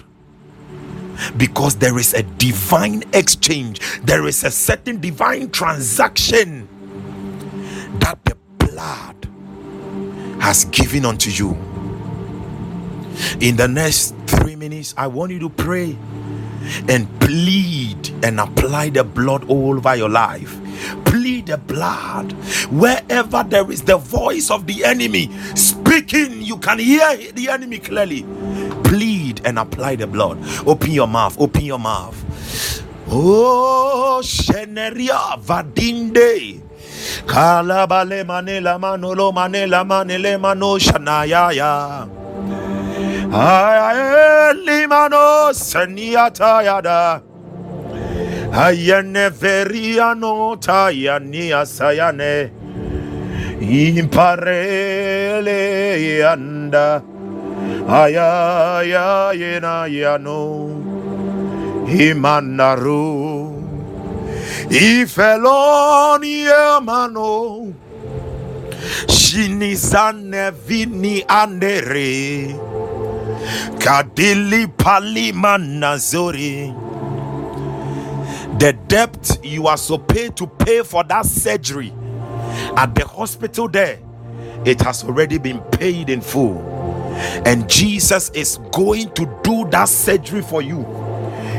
Because there is a divine exchange, there is a certain divine transaction that the blood has given unto you. In the next three minutes, I want you to pray and plead and apply the blood all over your life. Plead the blood wherever there is the voice of the enemy speaking, you can hear the enemy clearly. Plead and apply the blood. Open your mouth, open your mouth. Oh, Sheneria Vadinde. Kalabale manela manolo manela manele mano shanaya ya. Ayeli mano seniata yada. Ayene veriano tayani asayane. Imparele yanda. Ayaya yena yano. Imanaru. Ifeloni emano Shinizane vini andere. Kadili palima nazori The debt you are supposed to pay for that surgery at the hospital there it has already been paid in full. And Jesus is going to do that surgery for you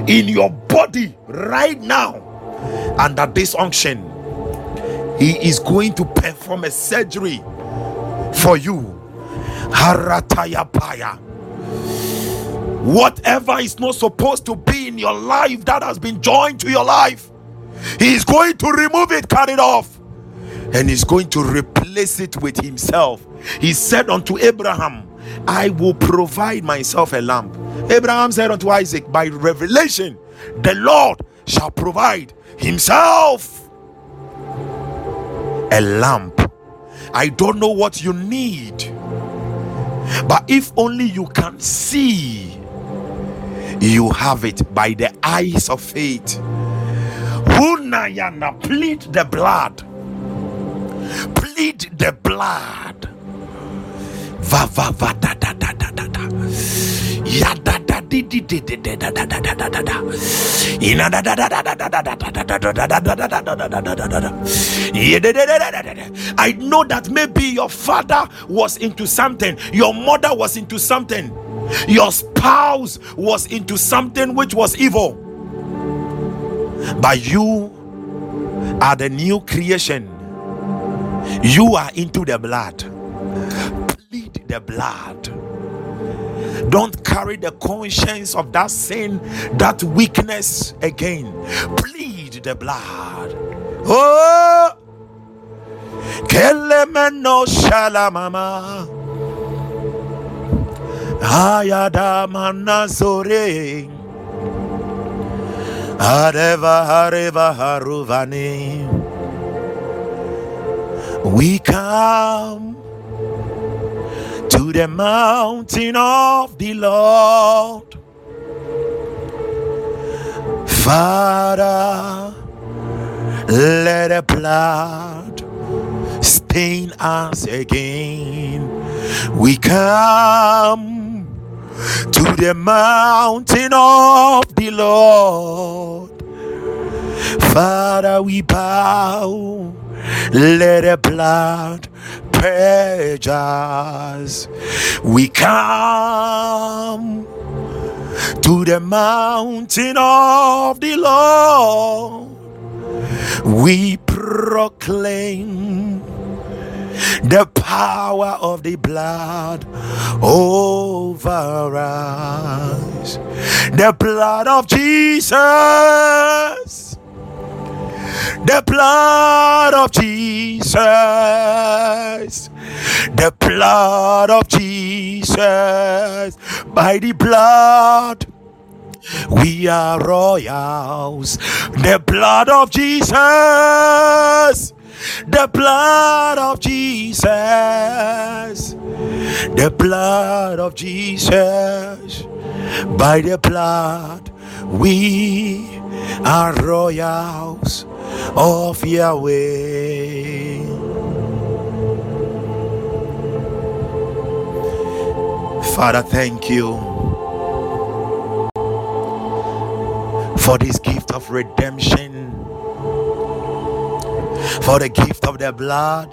in your body right now under this unction he is going to perform a surgery for you. Harataya paya whatever is not supposed to be in your life that has been joined to your life he is going to remove it cut it off. And he's going to replace it with himself. He said unto abraham i will provide myself a lamp. Abraham said unto isaac by revelation the lord shall provide himself a lamp. I don't know what you need, but if only you can see, you have it by the eyes of faith. Hunayana, plead the blood, plead the blood. Va va va da da da da da da. Ya da da di I know that maybe your father was into something, your mother was into something, your spouse was into something which was evil. But you are the new creation, you are into the blood. Plead the blood don't carry the conscience of that sin, that weakness again. Plead the blood. Oh, Kelemeno Shalamama. Ayada Manazore. Areva Hareva Haruvani. We come to the mountain of the Lord. Father, let the blood stain us again. We come to the mountain of the Lord. Father, we bow. Let the blood purge us. We come to the mountain of the Lord. We proclaim the power of the blood over us. The blood of Jesus the blood of Jesus, the blood of Jesus, by the blood. We are royals. The blood of Jesus. The blood of Jesus. The blood of Jesus. By the blood, we are royals of Yahweh. Father, thank you for this gift of redemption, for the gift of the blood,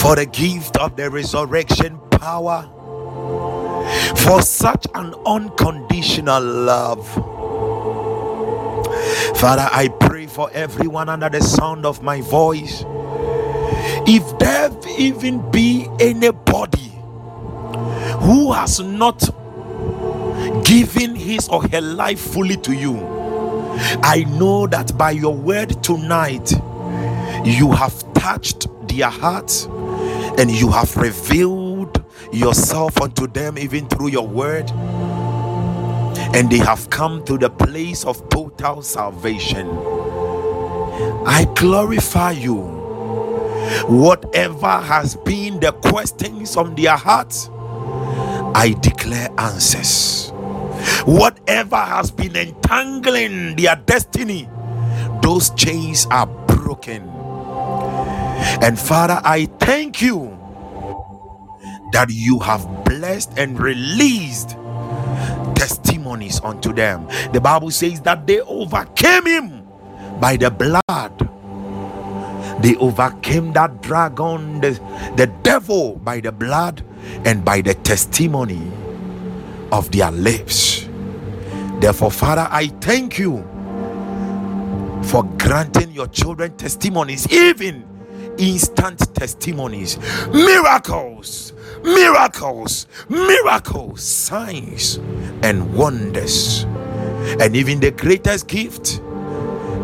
for the gift of the resurrection power, for such an unconditional love. Father, I pray for everyone under the sound of my voice. If there even be anybody who has not given his or her life fully to you, I know that by your word tonight, you have touched their hearts and you have revealed yourself unto them even through your word and they have come to the place of total salvation. I glorify you. Whatever has been the questions on their hearts, I declare answers. Whatever has been entangling their destiny, those chains are broken. And Father, I thank you that you have blessed and released testimonies unto them. The Bible says that they overcame him by the blood. They overcame that dragon, the, the devil, by the blood and by the testimony of their lips. Therefore, Father, I thank you for granting your children testimonies, even instant testimonies, miracles, miracles, miracles, signs, and wonders. And even the greatest gift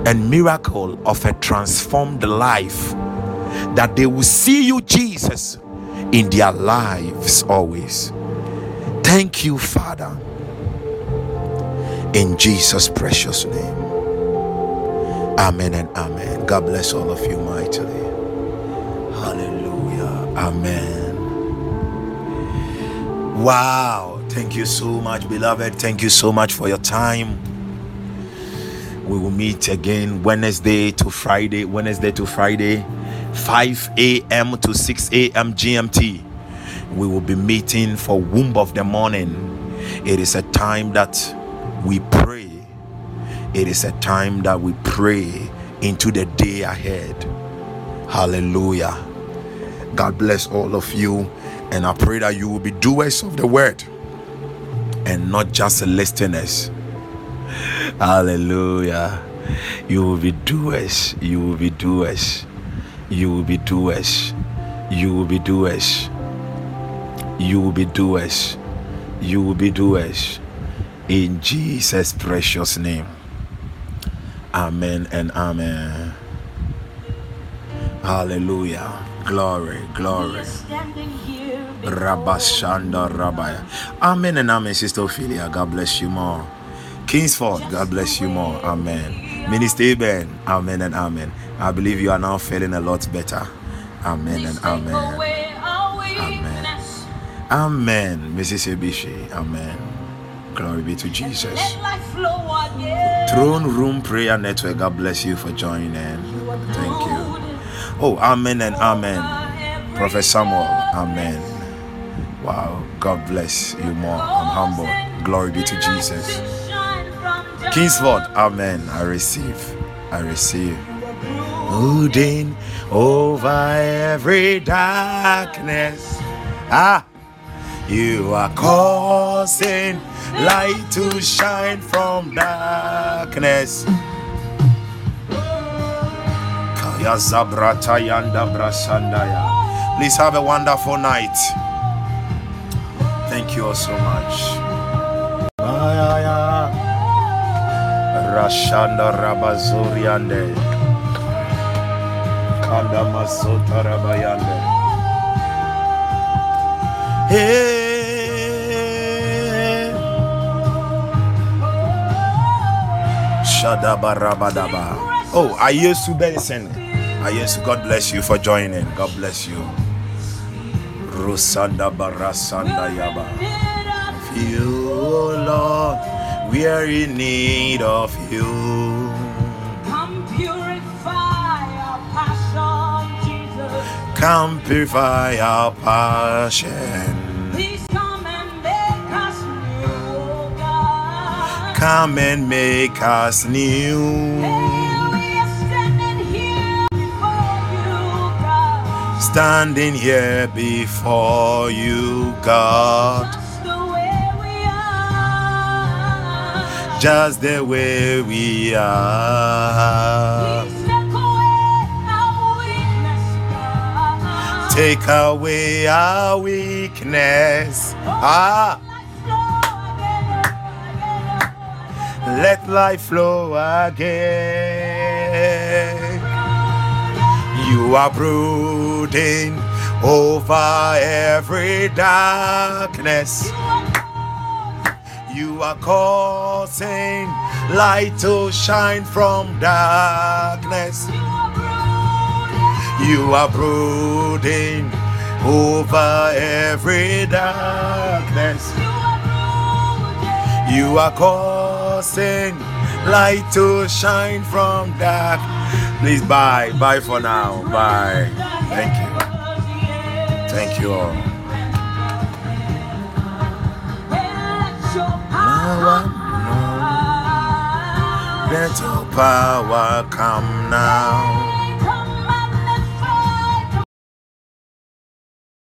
and miracle of a transformed life that they will see you, Jesus, in their lives always. Thank you, Father, in Jesus' precious name. Amen and amen. God bless all of you mightily. Hallelujah. Amen. Wow. Thank you so much, beloved. Thank you so much for your time. We will meet again Wednesday to Friday, Wednesday to Friday, 5 a.m. to 6 a.m. GMT. We will be meeting for womb of the morning. It is a time that we pray. It is a time that we pray into the day ahead. Hallelujah. God bless all of you. And I pray that you will be doers of the word and not just listeners. Hallelujah. You will be doers. You will be doers. You will be doers. You will be doers. You will be doers. You will be doers. In Jesus' precious name. Amen and amen. Hallelujah. Glory, glory. Rabashanda Rabaya. Amen and amen, Sister Ophelia. God bless you more. Kingsford, God bless you more. Amen. Minister Eben, amen and amen. I believe you are now feeling a lot better. Amen and amen. Amen. Amen. Mrs. Ebishi, amen. Glory be to Jesus. Throne Room Prayer Network, God bless you for joining. Thank you. Oh, amen and amen. Prophet Samuel, amen. Wow, God bless you more. I'm humble. Glory be to Jesus. Kingsford, amen. I receive. I receive. Holding over every darkness. Ah, you are causing light to shine from darkness. Please have a wonderful night. Thank you all so much. Rashanda Rabazuriande Masota Rabayande Hey Shadaba Rabadaba Oh, Ayesu Benson Ayesu, God bless you for joining. God bless you. Rosanda Barasanda Yaba. You, oh Lord we are in need of you. Come purify our passion, Jesus. Come purify our passion. Come and make us new. Standing here before you, God. Just the way we are. Take away our weakness. Ah, let life flow again. You are brooding over every darkness. You are causing light to shine from darkness. You are brooding over every darkness. You are causing light to shine from dark. Please bye. Bye for now. Bye. Thank you. Thank you all. Let your power come now.